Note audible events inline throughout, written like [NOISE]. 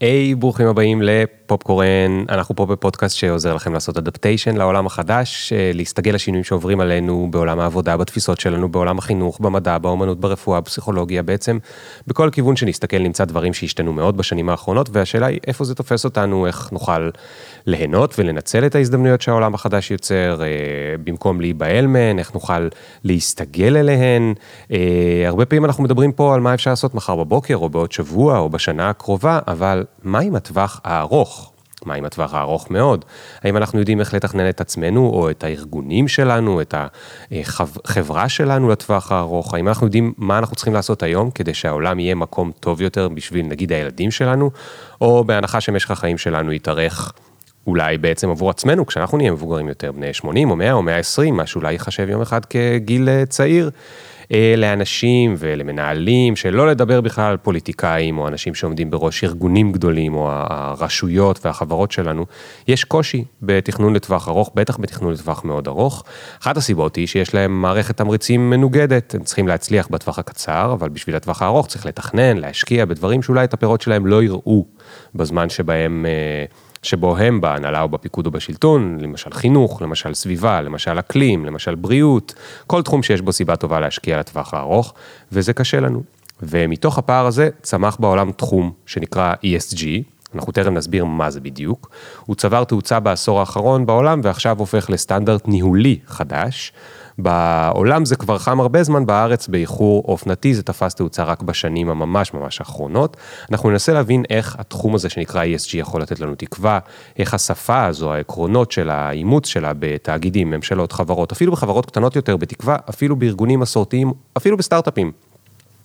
היי, hey, ברוכים הבאים לפופקורן, אנחנו פה בפודקאסט שעוזר לכם לעשות אדפטיישן לעולם החדש, אה, להסתגל לשינויים שעוברים עלינו בעולם העבודה, בתפיסות שלנו, בעולם החינוך, במדע, באומנות, ברפואה, בפסיכולוגיה, בעצם בכל כיוון שנסתכל נמצא דברים שהשתנו מאוד בשנים האחרונות, והשאלה היא איפה זה תופס אותנו, איך נוכל ליהנות ולנצל את ההזדמנויות שהעולם החדש יוצר, אה, במקום להיבהל מהן, איך נוכל להסתגל אליהן. אה, הרבה פעמים אנחנו מדברים פה על מה אפשר לעשות מחר בבוקר, או בעוד שבוע, או בשנה הקרובה, אבל מה עם הטווח הארוך? מה עם הטווח הארוך מאוד? האם אנחנו יודעים איך לתכנן את עצמנו או את הארגונים שלנו, את החברה שלנו לטווח הארוך? האם אנחנו יודעים מה אנחנו צריכים לעשות היום כדי שהעולם יהיה מקום טוב יותר בשביל נגיד הילדים שלנו, או בהנחה שמשך החיים שלנו יתארך אולי בעצם עבור עצמנו כשאנחנו נהיה מבוגרים יותר, בני 80 או 100 או 120, מה שאולי ייחשב יום אחד כגיל אה, צעיר. אה, לאנשים ולמנהלים, שלא לדבר בכלל על פוליטיקאים או אנשים שעומדים בראש ארגונים גדולים או הרשויות והחברות שלנו, יש קושי בתכנון לטווח ארוך, בטח בתכנון לטווח מאוד ארוך. אחת הסיבות היא שיש להם מערכת תמריצים מנוגדת, הם צריכים להצליח בטווח הקצר, אבל בשביל הטווח הארוך צריך לתכנן, להשקיע בדברים שאולי את הפירות שלהם לא יראו בזמן שבהם... שבו הם בהנהלה או בפיקוד או בשלטון, למשל חינוך, למשל סביבה, למשל אקלים, למשל בריאות, כל תחום שיש בו סיבה טובה להשקיע לטווח הארוך, וזה קשה לנו. ומתוך הפער הזה צמח בעולם תחום שנקרא ESG, אנחנו תכף נסביר מה זה בדיוק. הוא צבר תאוצה בעשור האחרון בעולם ועכשיו הופך לסטנדרט ניהולי חדש. בעולם זה כבר חם הרבה זמן, בארץ באיחור אופנתי, זה תפס תאוצה רק בשנים הממש ממש האחרונות. אנחנו ננסה להבין איך התחום הזה שנקרא ESG יכול לתת לנו תקווה, איך השפה הזו, העקרונות של האימוץ שלה בתאגידים, ממשלות, חברות, אפילו בחברות קטנות יותר, בתקווה, אפילו בארגונים מסורתיים, אפילו בסטארט-אפים.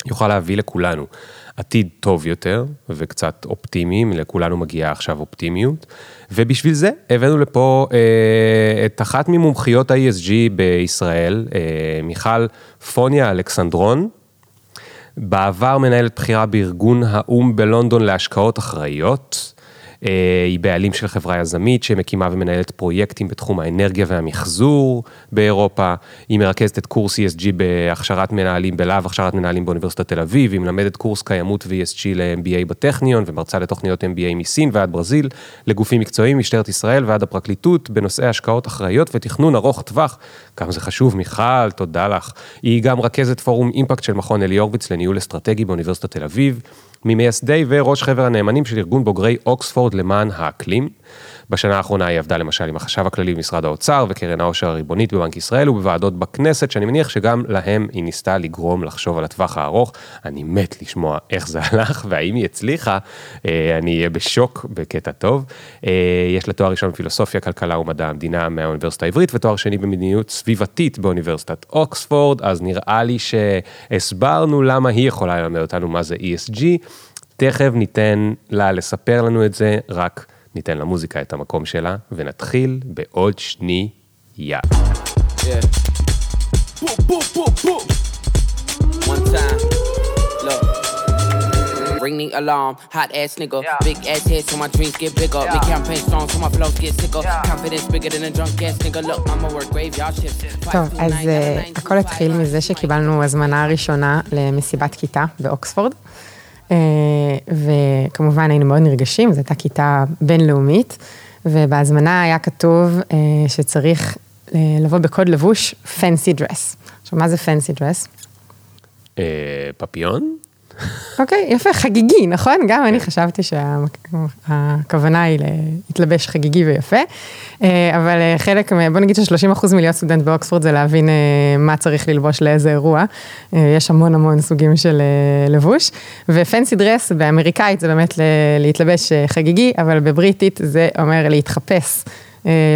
יוכל להביא לכולנו עתיד טוב יותר וקצת אופטימי, לכולנו מגיעה עכשיו אופטימיות. ובשביל זה הבאנו לפה אה, את אחת ממומחיות ה-ESG בישראל, אה, מיכל פוניה אלכסנדרון. בעבר מנהלת בחירה בארגון האו"ם בלונדון להשקעות אחראיות. אה, היא בעלים של חברה יזמית שמקימה ומנהלת פרויקטים בתחום האנרגיה והמחזור באירופה. היא מרכזת את קורס ESG בהכשרת מנהלים בלהב, הכשרת מנהלים באוניברסיטת תל אביב. היא מלמדת קורס קיימות ו-ESG ל-MBA בטכניון ומרצה לתוכניות MBA מסין ועד ברזיל, לגופים מקצועיים, משטרת ישראל ועד הפרקליטות, בנושאי השקעות אחראיות ותכנון ארוך טווח. כמה זה חשוב, מיכל, תודה לך. היא גם רכזת פורום אימפקט של מכון אלי הורוביץ לניהול אסטרטגי באוניברסיטת תל אביב. ממייסדי וראש חבר הנאמנים של ארגון בוגרי אוקספורד למען האקלים. בשנה האחרונה היא עבדה למשל עם החשב הכללי במשרד האוצר וקרן העושר הריבונית בבנק ישראל ובוועדות בכנסת, שאני מניח שגם להם היא ניסתה לגרום לחשוב על הטווח הארוך. אני מת לשמוע איך זה הלך והאם היא הצליחה, אה, אני אהיה בשוק בקטע טוב. אה, יש לה תואר ראשון בפילוסופיה, כלכלה ומדע המדינה מהאוניברסיטה העברית ותואר שני במדיניות סביבתית באוניברסיטת אוקספורד, אז נראה לי שהסברנו למה היא יכולה ללמד אותנו מה זה ESG. תכף ניתן לה לספר לנו את זה, רק ניתן למוזיקה את המקום שלה, ונתחיל בעוד שנייה. Yeah. Ring the alarm, hot ass nigga. Yeah. Big ass head so my dreams get bigger. Yeah. Big campaign strong so my flows get sicker. Yeah. Confidence bigger than a drunk ass nigga. Look, I'ma work graveyard shift. טוב, אז uh, הכל התחיל מזה שקיבלנו הזמנה ראשונה למסיבת כיתה באוקספורד. אה, וכמובן היינו מאוד נרגשים, זו הייתה כיתה בינלאומית, ובהזמנה היה כתוב אה, שצריך אה, לבוא בקוד לבוש פנסי דרס. עכשיו, מה זה פנסי דרס? פפיון? אוקיי, יפה, חגיגי, נכון? גם אני חשבתי שהכוונה היא להתלבש חגיגי ויפה, אה, אבל אה, חלק, בוא נגיד ש-30% מלהיות סטודנט באוקספורד זה להבין אה, מה צריך ללבוש לאיזה אירוע. יש המון המון סוגים של לבוש, ופנסי דרס באמריקאית זה באמת להתלבש חגיגי, אבל בבריטית זה אומר להתחפש.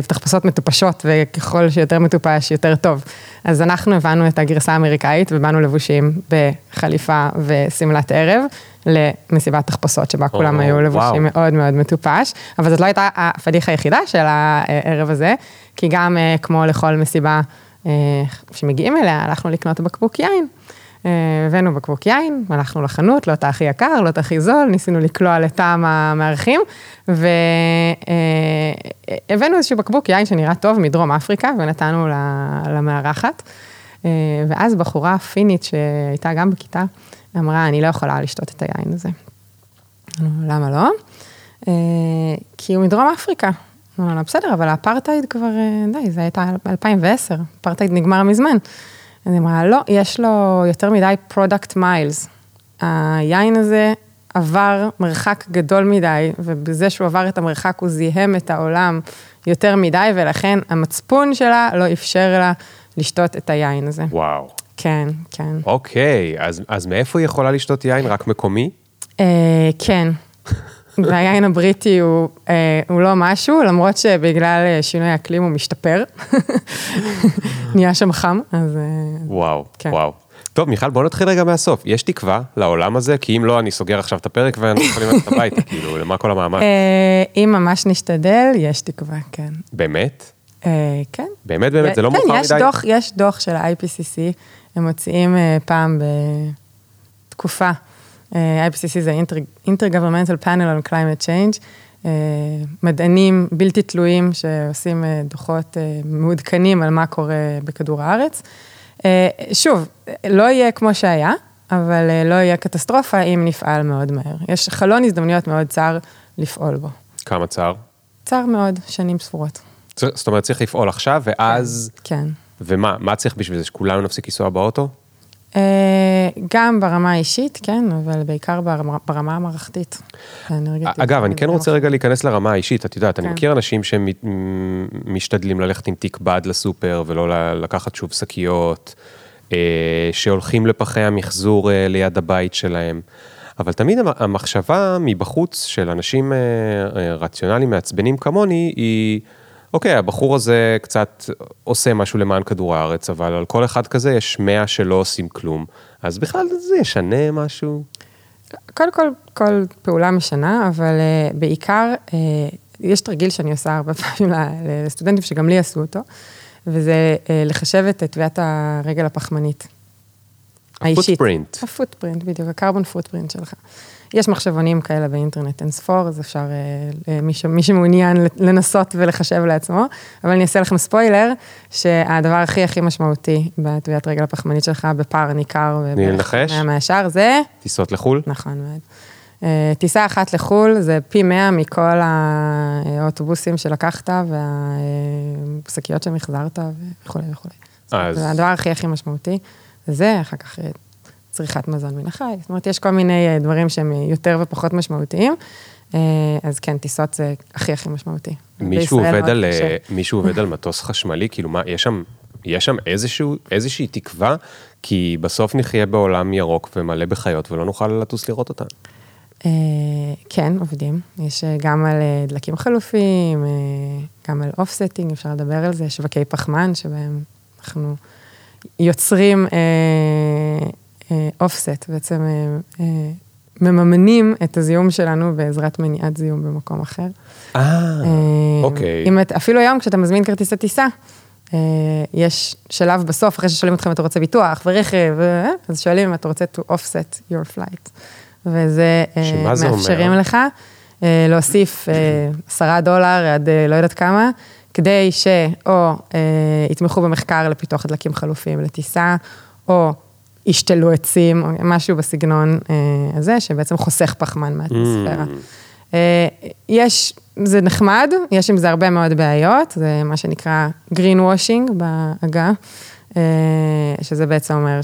תחפושות מטופשות, וככל שיותר מטופש, יותר טוב. אז אנחנו הבנו את הגרסה האמריקאית, ובאנו לבושים בחליפה ושמלת ערב, למסיבת תחפושות, שבה כולם היו לבושים מאוד מאוד מטופש, אבל זאת לא הייתה הפדיחה היחידה של הערב הזה, כי גם אה, כמו לכל מסיבה אה, שמגיעים אליה, הלכנו לקנות בקבוק יין. אה, הבאנו בקבוק יין, הלכנו לחנות, לא את הכי יקר, לא את הכי זול, ניסינו לקלוע לטעם המארחים, והבאנו איזשהו בקבוק יין שנראה טוב מדרום אפריקה, ונתנו למארחת. אה, ואז בחורה פינית שהייתה גם בכיתה, אמרה, אני לא יכולה לשתות את היין הזה. למה לא? כי הוא מדרום אפריקה. אמרנו בסדר, אבל האפרטהייד כבר, די, זה הייתה 2010, אפרטהייד נגמר מזמן. אז היא אמרה, לא, יש לו יותר מדי product miles. היין הזה עבר מרחק גדול מדי, ובזה שהוא עבר את המרחק הוא זיהם את העולם יותר מדי, ולכן המצפון שלה לא אפשר לה לשתות את היין הזה. וואו. כן, כן. אוקיי, אז, אז מאיפה היא יכולה לשתות יין? רק מקומי? אה, כן. והיין הבריטי הוא, אה, הוא לא משהו, למרות שבגלל אה, שינוי האקלים הוא משתפר. [LAUGHS] נהיה שם חם, אז... אה, וואו, כן. וואו. טוב, מיכל, בוא נתחיל רגע מהסוף. יש תקווה לעולם הזה? כי אם לא, אני סוגר עכשיו את הפרק ואנחנו יכולים ללכת הביתה, [LAUGHS] כאילו, למה כל המאמץ? אם ממש נשתדל, יש תקווה, כן. באמת? כן. באמת, באמת, זה לא מאוחר מדי? כן, יש דוח של ה-IPCC, הם מוציאים פעם בתקופה. IPCC זה Intergovernmental Panel on Climate Change. מדענים בלתי תלויים שעושים דוחות מעודכנים על מה קורה בכדור הארץ. אה, שוב, לא יהיה כמו שהיה, אבל אה, לא יהיה קטסטרופה אם נפעל מאוד מהר. יש חלון הזדמנויות מאוד צר לפעול בו. כמה צר? צר מאוד, שנים ספורות. זאת אומרת, צריך לפעול עכשיו, ואז... כן. ומה, מה צריך בשביל זה, שכולנו נפסיק לנסוע באוטו? אה, גם ברמה האישית, כן, אבל בעיקר ברמה, ברמה המערכתית. אגב, אני כן רוצה רגע להיכנס לרמה האישית, את יודעת, אני כן. מכיר אנשים שמשתדלים ללכת עם תיק בד לסופר ולא לקחת שוב שקיות, אה, שהולכים לפחי המחזור אה, ליד הבית שלהם. אבל תמיד המחשבה מבחוץ של אנשים רציונליים מעצבנים כמוני היא... אוקיי, הבחור הזה קצת עושה משהו למען כדור הארץ, אבל על כל אחד כזה יש מאה שלא עושים כלום, אז בכלל זה ישנה משהו? קודם כל, כל פעולה משנה, אבל uh, בעיקר, uh, יש תרגיל שאני עושה הרבה פעמים לסטודנטים שגם לי עשו אותו, וזה uh, לחשב את טביעת הרגל הפחמנית. האישית. הפוטפרינט. הפוטפרינט, בדיוק, הקרבון פוטפרינט שלך. יש מחשבונים כאלה באינטרנט אין ספור, אז אפשר, אה, אה, מי, ש, מי שמעוניין לנסות ולחשב לעצמו, אבל אני אעשה לכם ספוילר, שהדבר הכי הכי משמעותי בטביעת רגל הפחמנית שלך בפער ניכר, לנחש, מהשאר, זה... טיסות לחו"ל? נכון מאוד. אה, טיסה אחת לחו"ל זה פי מאה מכל האוטובוסים שלקחת והשקיות שמחזרת וכולי וכולי. אז... זה הדבר הכי הכי משמעותי. זה, אחר כך צריכת מזון מן החי, זאת אומרת, יש כל מיני אה, דברים שהם יותר ופחות משמעותיים, אה, אז כן, טיסות זה הכי הכי משמעותי. מישהו עובד, על, אה, מישהו עובד על מטוס חשמלי? כאילו מה, יש שם, יש שם איזשהו, איזושהי תקווה, כי בסוף נחיה בעולם ירוק ומלא בחיות ולא נוכל לטוס לראות אותן. כן, עובדים. יש גם על דלקים חלופיים, גם על offsetting, אפשר לדבר על זה, שווקי פחמן, שבהם אנחנו יוצרים אופסט, אה, בעצם אה, אה, מממנים את הזיהום שלנו בעזרת מניעת זיהום במקום אחר. אה, אוקיי. אם את, אפילו היום כשאתה מזמין כרטיסי טיסה, יש שלב בסוף, אחרי ששואלים אותך אם אתה רוצה ביטוח ורכב, אז שואלים אם אתה רוצה to offset your flight. וזה מאפשרים לך להוסיף עשרה דולר עד לא יודעת כמה, כדי שאו יתמכו במחקר לפיתוח דלקים חלופיים לטיסה, או ישתלו עצים, או משהו בסגנון אה, הזה, שבעצם חוסך פחמן מהאטמוספירה. Mm. אה, יש, זה נחמד, יש עם זה הרבה מאוד בעיות, זה מה שנקרא green washing בעגה, אה, שזה בעצם אומר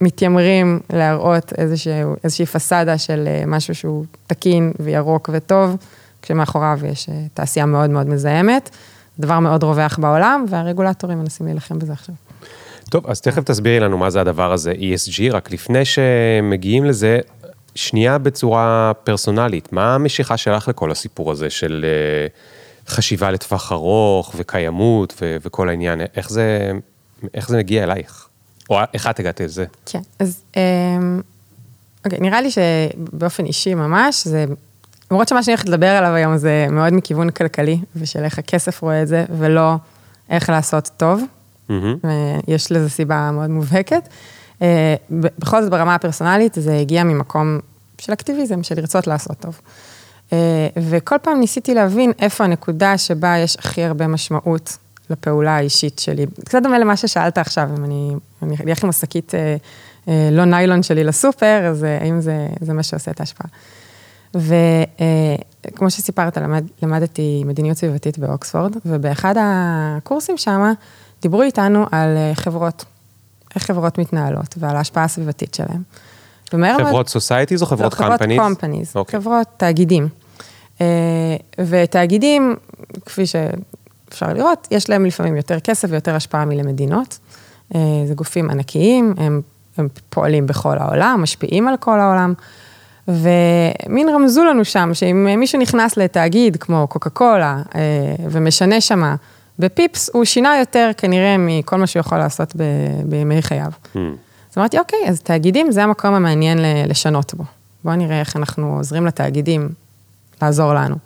שמתיימרים להראות איזשהו, איזושהי פסאדה של משהו שהוא תקין וירוק וטוב, כשמאחוריו יש תעשייה מאוד מאוד מזהמת, דבר מאוד רווח בעולם, והרגולטורים מנסים להילחם בזה עכשיו. טוב, אז תכף תסבירי לנו מה זה הדבר הזה ESG, רק לפני שמגיעים לזה, שנייה בצורה פרסונלית, מה המשיכה שלך לכל הסיפור הזה של אה, חשיבה לטווח ארוך וקיימות ו- וכל העניין, איך זה, איך זה מגיע אלייך? או איך את הגעת לזה? כן, אז אמ, אוקיי, נראה לי שבאופן אישי ממש, זה, למרות שמה שאני הולכת לדבר עליו היום זה מאוד מכיוון כלכלי, ושל איך הכסף רואה את זה, ולא איך לעשות טוב. Mm-hmm. יש לזה סיבה מאוד מובהקת. אה, בכל זאת, ברמה הפרסונלית, זה הגיע ממקום של אקטיביזם, של לרצות לעשות טוב. אה, וכל פעם ניסיתי להבין איפה הנקודה שבה יש הכי הרבה משמעות לפעולה האישית שלי. קצת דומה למה ששאלת עכשיו, אם אני, אלך עם השקית אה, לא ניילון שלי לסופר, אז האם זה, זה מה שעושה את ההשפעה. וכמו שסיפרת, למד, למדתי מדיניות סביבתית באוקספורד, ובאחד הקורסים שם דיברו איתנו על חברות, איך חברות מתנהלות ועל ההשפעה הסביבתית שלהן. חברות societies או חברות companies? חברות companies, okay. חברות תאגידים. ותאגידים, כפי שאפשר לראות, יש להם לפעמים יותר כסף ויותר השפעה מלמדינות. זה גופים ענקיים, הם, הם פועלים בכל העולם, משפיעים על כל העולם. ומין רמזו לנו שם, שאם מישהו נכנס לתאגיד כמו קוקה קולה ומשנה שמה בפיפס, הוא שינה יותר כנראה מכל מה שהוא יכול לעשות ב, בימי חייו. Hmm. אז אמרתי, אוקיי, אז תאגידים זה המקום המעניין לשנות בו. בואו נראה איך אנחנו עוזרים לתאגידים לעזור לנו.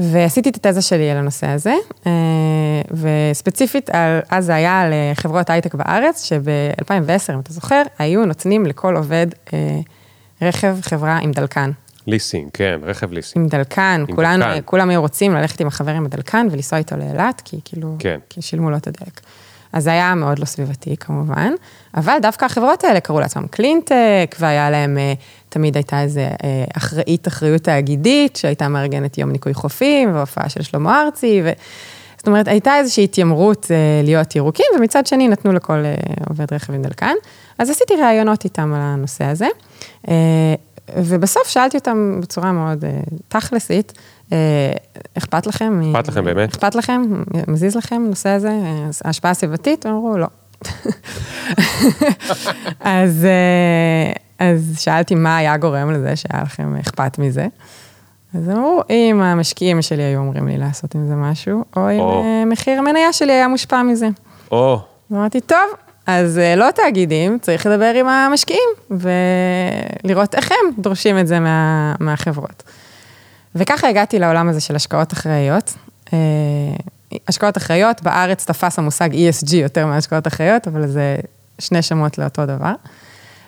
ועשיתי את התזה שלי על הנושא הזה, וספציפית, על, אז זה היה על חברות הייטק בארץ, שב-2010, אם אתה זוכר, היו נותנים לכל עובד רכב חברה עם דלקן. ליסינג, כן, רכב ליסינג. עם דלקן, עם כולנו, דלקן. כולם היו רוצים ללכת עם החבר עם הדלקן ולנסוע איתו לאילת, כי כאילו, כן. כי שילמו לו את הדלק. אז זה היה מאוד לא סביבתי כמובן, אבל דווקא החברות האלה קראו לעצמם קלינטק, והיה להם, תמיד הייתה איזה אחראית אחריות תאגידית, שהייתה מארגנת יום ניקוי חופים, והופעה של שלמה ארצי, ו... זאת אומרת, הייתה איזושהי התיימרות להיות ירוקים, ומצד שני נתנו לכל עובד רכב עם דלקן. אז עשיתי ראיונות איתם על הנושא הזה, ובסוף שאלתי אותם בצורה מאוד תכלסית, אכפת לכם? אכפת לכם באמת? אכפת לכם? מזיז לכם הנושא הזה? ההשפעה הסביבתית? הם אמרו, לא. אז, אז שאלתי מה היה גורם לזה שהיה לכם אכפת מזה. אז אמרו, אם המשקיעים שלי היו אומרים לי לעשות עם זה משהו, או אם מחיר המניה שלי היה מושפע מזה. או. אמרתי, טוב, אז לא תאגידים, צריך לדבר עם המשקיעים, ולראות איך הם דורשים את זה מה, מהחברות. וככה הגעתי לעולם הזה של השקעות אחראיות. השקעות אחראיות, בארץ תפס המושג ESG יותר מהשקעות אחראיות, אבל זה שני שמות לאותו דבר.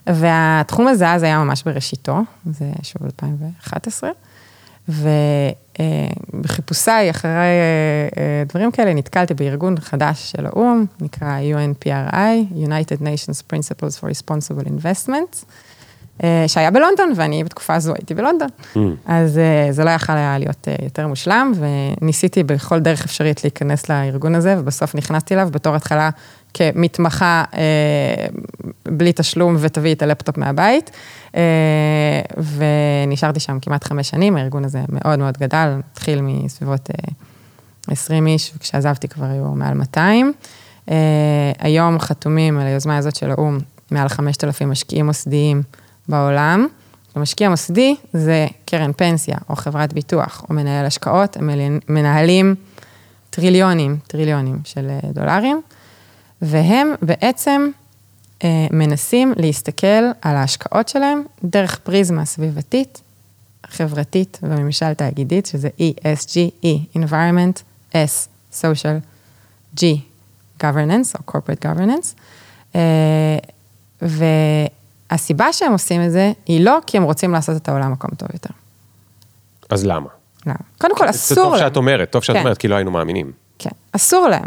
והתחום הזה אז היה ממש בראשיתו, זה שוב 2011, ובחיפושיי אחרי דברים כאלה נתקלתי בארגון חדש של האו"ם, נקרא UNPRI, United Nations Principles for Responsible Investments. שהיה בלונדון, ואני בתקופה הזו הייתי בלונדון. Mm. אז זה לא יכל היה להיות יותר מושלם, וניסיתי בכל דרך אפשרית להיכנס לארגון הזה, ובסוף נכנסתי אליו בתור התחלה כמתמחה בלי תשלום ותביא את הלפטופ מהבית, ונשארתי שם כמעט חמש שנים, הארגון הזה מאוד מאוד גדל, התחיל מסביבות 20 איש, וכשעזבתי כבר היו מעל 200. היום חתומים על היוזמה הזאת של האו"ם, מעל 5,000 משקיעים מוסדיים. בעולם. המשקיע מוסדי זה קרן פנסיה או חברת ביטוח או מנהל השקעות, הם מנהלים טריליונים, טריליונים של דולרים, והם בעצם אה, מנסים להסתכל על ההשקעות שלהם דרך פריזמה סביבתית, חברתית וממשל תאגידית, שזה ESG, E, environment, S, social, G, governance או corporate governance. אה, ו... הסיבה שהם עושים את זה, היא לא כי הם רוצים לעשות את העולם מקום טוב יותר. אז למה? למה? קודם כל, אסור להם. זה טוב שאת אומרת, טוב שאת כן. אומרת, כי לא היינו מאמינים. כן, אסור להם.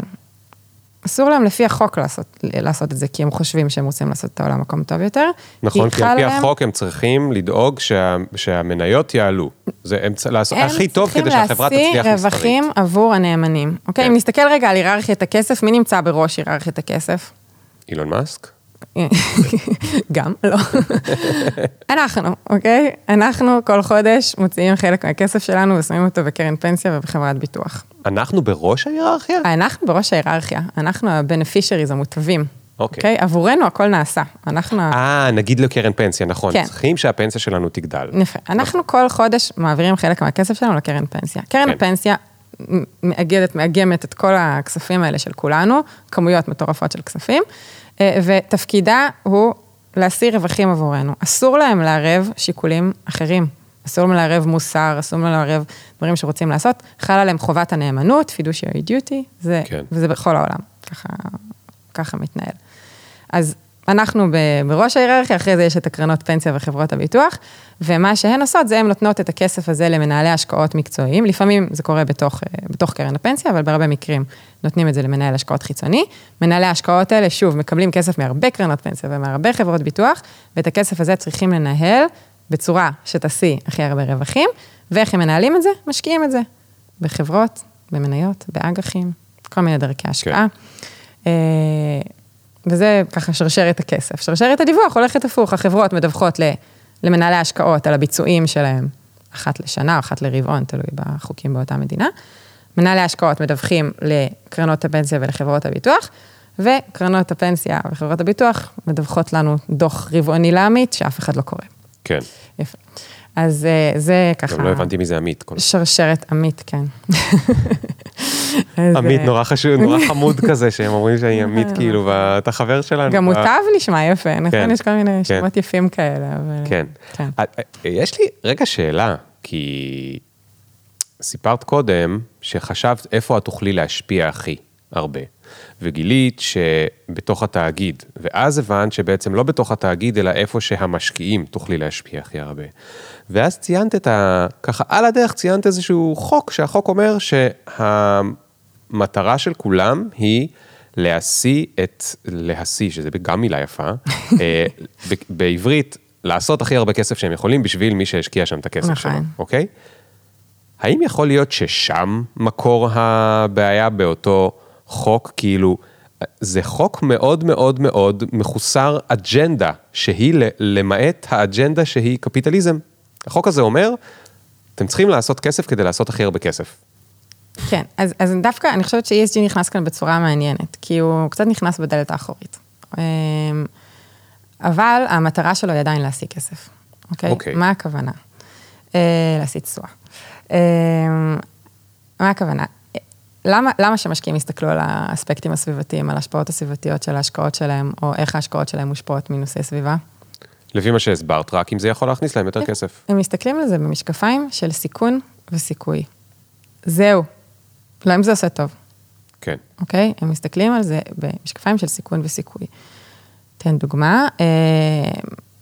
אסור להם לפי החוק לעשות, לעשות את זה, כי הם חושבים שהם רוצים לעשות את העולם מקום טוב יותר. נכון, כי, כי על פי להם... החוק הם צריכים לדאוג שה, שהמניות יעלו. זה הם צריכים לעשות הכי טוב כדי שהחברה תצליח מסחרית. הם צריכים להשיא רווחים עבור הנאמנים. אוקיי, כן. אם נסתכל רגע על היררכיית הכסף, מי נמצא בראש היררכיית הכסף? אילון מאסק? גם, לא. אנחנו, אוקיי? אנחנו כל חודש מוציאים חלק מהכסף שלנו ושמים אותו בקרן פנסיה ובחברת ביטוח. אנחנו בראש ההיררכיה? אנחנו בראש ההיררכיה, אנחנו ה-beneficiaries המוטבים. אוקיי. Okay. Okay? עבורנו הכל נעשה, אנחנו... אה, נגיד לקרן פנסיה, נכון. כן. צריכים שהפנסיה שלנו תגדל. יפה. אנחנו נכון. כל חודש מעבירים חלק מהכסף שלנו לקרן פנסיה. קרן כן. פנסיה מאגדת, מאגמת את כל הכספים האלה של כולנו, כמויות מטורפות של כספים, ותפקידה הוא להשיא רווחים עבורנו. אסור להם לערב שיקולים אחרים. אסור להם לערב מוסר, אסור להם לערב דברים שרוצים לעשות. חלה עליהם חובת הנאמנות, fiduciary duty, זה, כן. וזה בכל העולם, ככה, ככה מתנהל. אז אנחנו בראש ההיררכיה, אחרי זה יש את הקרנות פנסיה וחברות הביטוח, ומה שהן עושות זה הן נותנות את הכסף הזה למנהלי השקעות מקצועיים, לפעמים זה קורה בתוך, אה, בתוך קרן הפנסיה, אבל בהרבה מקרים נותנים את זה למנהל השקעות חיצוני. מנהלי ההשקעות האלה, שוב, מקבלים כסף מהרבה קרנות פנסיה ומהרבה חברות ביטוח, ואת הכסף הזה צריכים לנהל בצורה שתשיא הכי הרבה רווחים, ואיך הם מנהלים את זה? משקיעים את זה בחברות, במניות, באג"חים, כל מיני דרכי השקעה. כן. וזה ככה שרשרת הכסף. שרשרת הדיווח הולכת הפוך, החברות מדווחות למנהלי ההשקעות על הביצועים שלהם, אחת לשנה אחת לרבעון, תלוי בחוקים באותה מדינה. מנהלי ההשקעות מדווחים לקרנות הפנסיה ולחברות הביטוח, וקרנות הפנסיה וחברות הביטוח מדווחות לנו דוח רבעוני לעמית, שאף אחד לא קורא. כן. יפה. אז אה, זה ככה... גם לא הבנתי מי זה עמית. שרשרת עמית, כן. עמית נורא חשוב, נורא חמוד [LAUGHS] כזה, שהם אומרים שאני עמית כאילו, ואתה חבר שלנו. גם מוטב נשמע יפה, נכון? כן, יש כל מיני כן. שמות יפים כאלה. כן. כן. אה, אה, יש לי רגע שאלה, כי סיפרת קודם שחשבת איפה את תוכלי להשפיע הכי הרבה. וגילית שבתוך התאגיד, ואז הבנת שבעצם לא בתוך התאגיד, אלא איפה שהמשקיעים תוכלי להשפיע הכי הרבה. ואז ציינת את ה... ככה על הדרך ציינת איזשהו חוק, שהחוק אומר שהמטרה של כולם היא להשיא את, להשיא, שזה גם מילה יפה, אה, [LAUGHS] בעברית, לעשות הכי הרבה כסף שהם יכולים בשביל מי שהשקיע שם את הכסף נכון. שלו, אוקיי? האם יכול להיות ששם מקור הבעיה באותו חוק, כאילו, זה חוק מאוד מאוד מאוד מחוסר אג'נדה, שהיא למעט האג'נדה שהיא קפיטליזם. החוק הזה אומר, אתם צריכים לעשות כסף כדי לעשות הכי הרבה כסף. כן, אז, אז דווקא אני חושבת ש-ESG נכנס כאן בצורה מעניינת, כי הוא קצת נכנס בדלת האחורית. אמ, אבל המטרה שלו היא עדיין להשיג כסף, אוקיי? אוקיי. מה הכוונה? אה, להשיג תשואה. אמ, מה הכוונה? למה, למה שמשקיעים יסתכלו על האספקטים הסביבתיים, על ההשפעות הסביבתיות של ההשקעות שלהם, או איך ההשקעות שלהם מושפעות מנושאי סביבה? לפי מה שהסברת, רק אם זה יכול להכניס להם יותר כן. כסף. הם מסתכלים על זה במשקפיים של סיכון וסיכוי. זהו. להם זה עושה טוב. כן. אוקיי? הם מסתכלים על זה במשקפיים של סיכון וסיכוי. תן דוגמה, אה,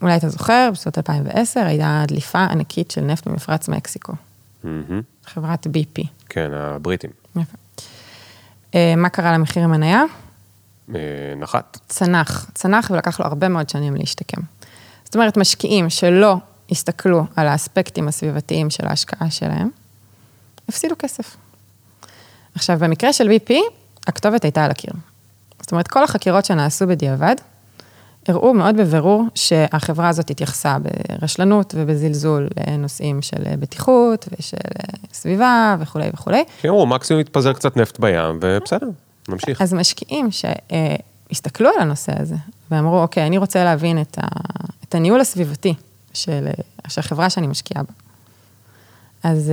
אולי אתה זוכר, בשנות 2010 הייתה דליפה ענקית של נפט במפרץ מקסיקו. Mm-hmm. חברת BP. כן, הבריטים. יפה. אה, מה קרה למחיר המניה? אה, נחת. צנח, צנח ולקח לו הרבה מאוד שנים להשתקם. זאת אומרת, משקיעים שלא הסתכלו על האספקטים הסביבתיים של ההשקעה שלהם, הפסידו כסף. עכשיו, במקרה של BP, הכתובת הייתה על הקיר. זאת אומרת, כל החקירות שנעשו בדיעבד, הראו מאוד בבירור שהחברה הזאת התייחסה ברשלנות ובזלזול לנושאים של בטיחות ושל סביבה וכולי וכולי. כן, הוא מקסימום התפזר קצת נפט בים, ובסדר, נמשיך. אז משקיעים שהסתכלו על הנושא הזה ואמרו, אוקיי, אני רוצה להבין את, ה, את הניהול הסביבתי של, של החברה שאני משקיעה בה. אז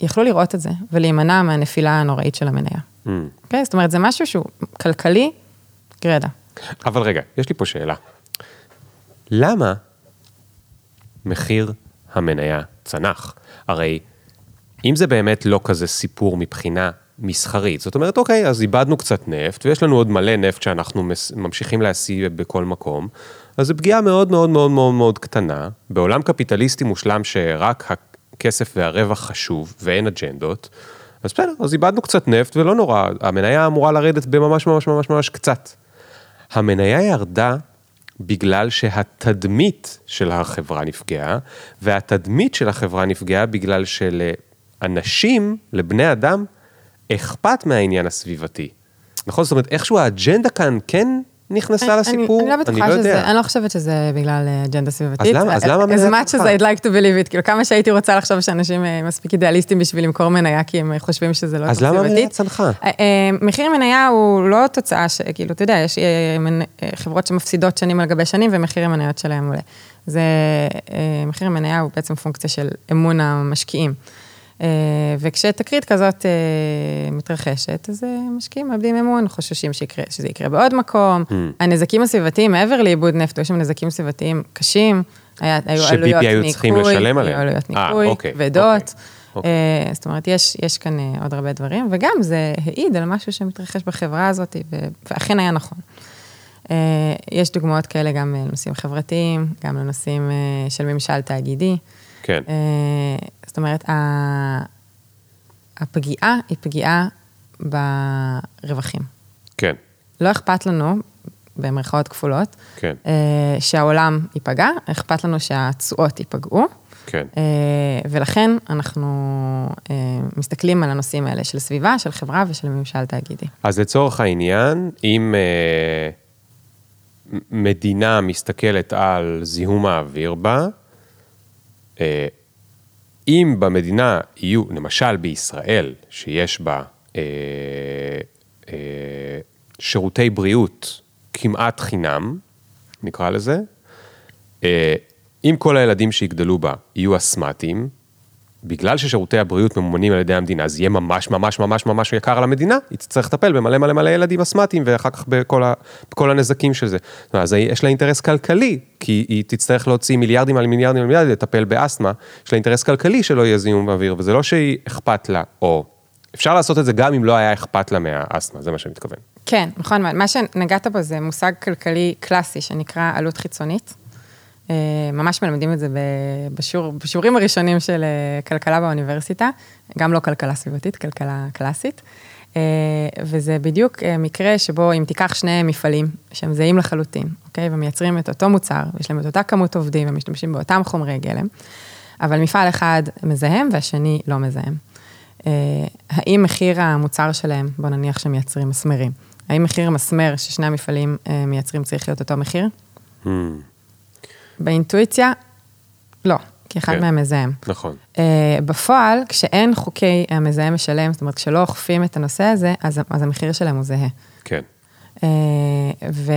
יכלו לראות את זה ולהימנע מהנפילה הנוראית של המניה. Mm. אוקיי? זאת אומרת, זה משהו שהוא כלכלי גרידא. אבל רגע, יש לי פה שאלה. למה מחיר המניה צנח? הרי אם זה באמת לא כזה סיפור מבחינה מסחרית, זאת אומרת, אוקיי, אז איבדנו קצת נפט, ויש לנו עוד מלא נפט שאנחנו ממשיכים להשיא בכל מקום, אז זו פגיעה מאוד מאוד מאוד מאוד מאוד קטנה, בעולם קפיטליסטי מושלם שרק הכסף והרווח חשוב ואין אג'נדות, אז בסדר, אז איבדנו קצת נפט ולא נורא, המניה אמורה לרדת בממש ממש ממש ממש קצת. המניה ירדה בגלל שהתדמית של החברה נפגעה, והתדמית של החברה נפגעה בגלל שלאנשים, לבני אדם, אכפת מהעניין הסביבתי. נכון? זאת אומרת, איכשהו האג'נדה כאן כן נכנסה לסיפור? אני לא בטוחה לא שזה, אני לא חושבת שזה בגלל אה, אג'נדה סביבתית. אז למה? אז למה מזה? as much as I'd like to believe it, כאילו כמה שהייתי רוצה לחשוב שאנשים אה, מספיק אידיאליסטים בשביל למכור מניה, כי הם חושבים שזה לא. אז למה מניה צנחה? אה, מחיר מניה הוא לא תוצאה. כאילו, אתה יודע, יש חברות שמפסידות שנים על גבי שנים, ומחיר המניות שלהם עולה. זה, מחיר המניה הוא בעצם פונקציה של אמון המשקיעים. אה, וכשתקרית כזאת אה, מתרחשת, אז אה, משקיעים מאבדים אמון, חוששים שיקרה, שזה יקרה בעוד מקום. Mm. הנזקים הסביבתיים, מעבר לאיבוד נפט, יש שם נזקים סביבתיים קשים. היה, היו עלויות ניקוי, היו צריכים לשלם עליהם. היו עלויות ניקוי, אוקיי, כבדות. אוקיי, אוקיי. זאת אומרת, יש, יש כאן עוד הרבה דברים, וגם זה העיד על משהו שמתרחש בחברה הזאת, ואכן היה נכון. יש דוגמאות כאלה גם לנושאים חברתיים, גם לנושאים של ממשל תאגידי. כן. זאת אומרת, הפגיעה היא פגיעה ברווחים. כן. לא אכפת לנו, במרכאות כפולות, כן. שהעולם ייפגע, אכפת לנו שהתשואות ייפגעו. כן. ולכן אנחנו מסתכלים על הנושאים האלה של סביבה, של חברה ושל ממשל תאגידי. אז לצורך העניין, אם מדינה מסתכלת על זיהום האוויר בה, אם במדינה יהיו, למשל בישראל, שיש בה אה, אה, שירותי בריאות כמעט חינם, נקרא לזה, אה, אם כל הילדים שיגדלו בה יהיו אסמטיים, בגלל ששירותי הבריאות ממומנים על ידי המדינה, זה יהיה ממש ממש ממש ממש יקר למדינה, היא תצטרך לטפל במלא מלא מלא ילדים אסמטיים, ואחר כך בכל, ה, בכל הנזקים של זה. אז יש לה אינטרס כלכלי, כי היא תצטרך להוציא מיליארדים על מיליארדים על מיליארדים לטפל באסתמה, יש לה אינטרס כלכלי שלא יהיה זיהום באוויר, וזה לא שהיא אכפת לה, או אפשר לעשות את זה גם אם לא היה אכפת לה מהאסתמה, זה מה שאני מתכוון. כן, נכון, מה שנגעת בו זה מושג כלכלי קלאסי שנקרא עלות חיצונית. אה, ממש מלמדים את זה בשיעור, בשיעורים הראשונים של אה, כלכלה באוניברסיטה, גם לא כלכלה סביבתית, כלכלה קלאסית. אה, וזה בדיוק מקרה שבו אם תיקח שני מפעלים שהם זהים לחלוטין, אוקיי? ומייצרים את אותו מוצר, ויש להם את אותה כמות עובדים ומשתמשים באותם חומרי גלם, אבל מפעל אחד מזהם והשני לא מזהם. האם מחיר המוצר שלהם, בוא נניח שמייצרים מסמרים, האם מחיר המסמר ששני המפעלים מייצרים צריך להיות אותו מחיר? Hmm. באינטואיציה, לא, כי אחד כן, מהם מזהם. נכון. Uh, בפועל, כשאין חוקי המזהם משלם, זאת אומרת, כשלא אוכפים את הנושא הזה, אז, אז המחיר שלהם הוא זהה. כן. Uh, ו...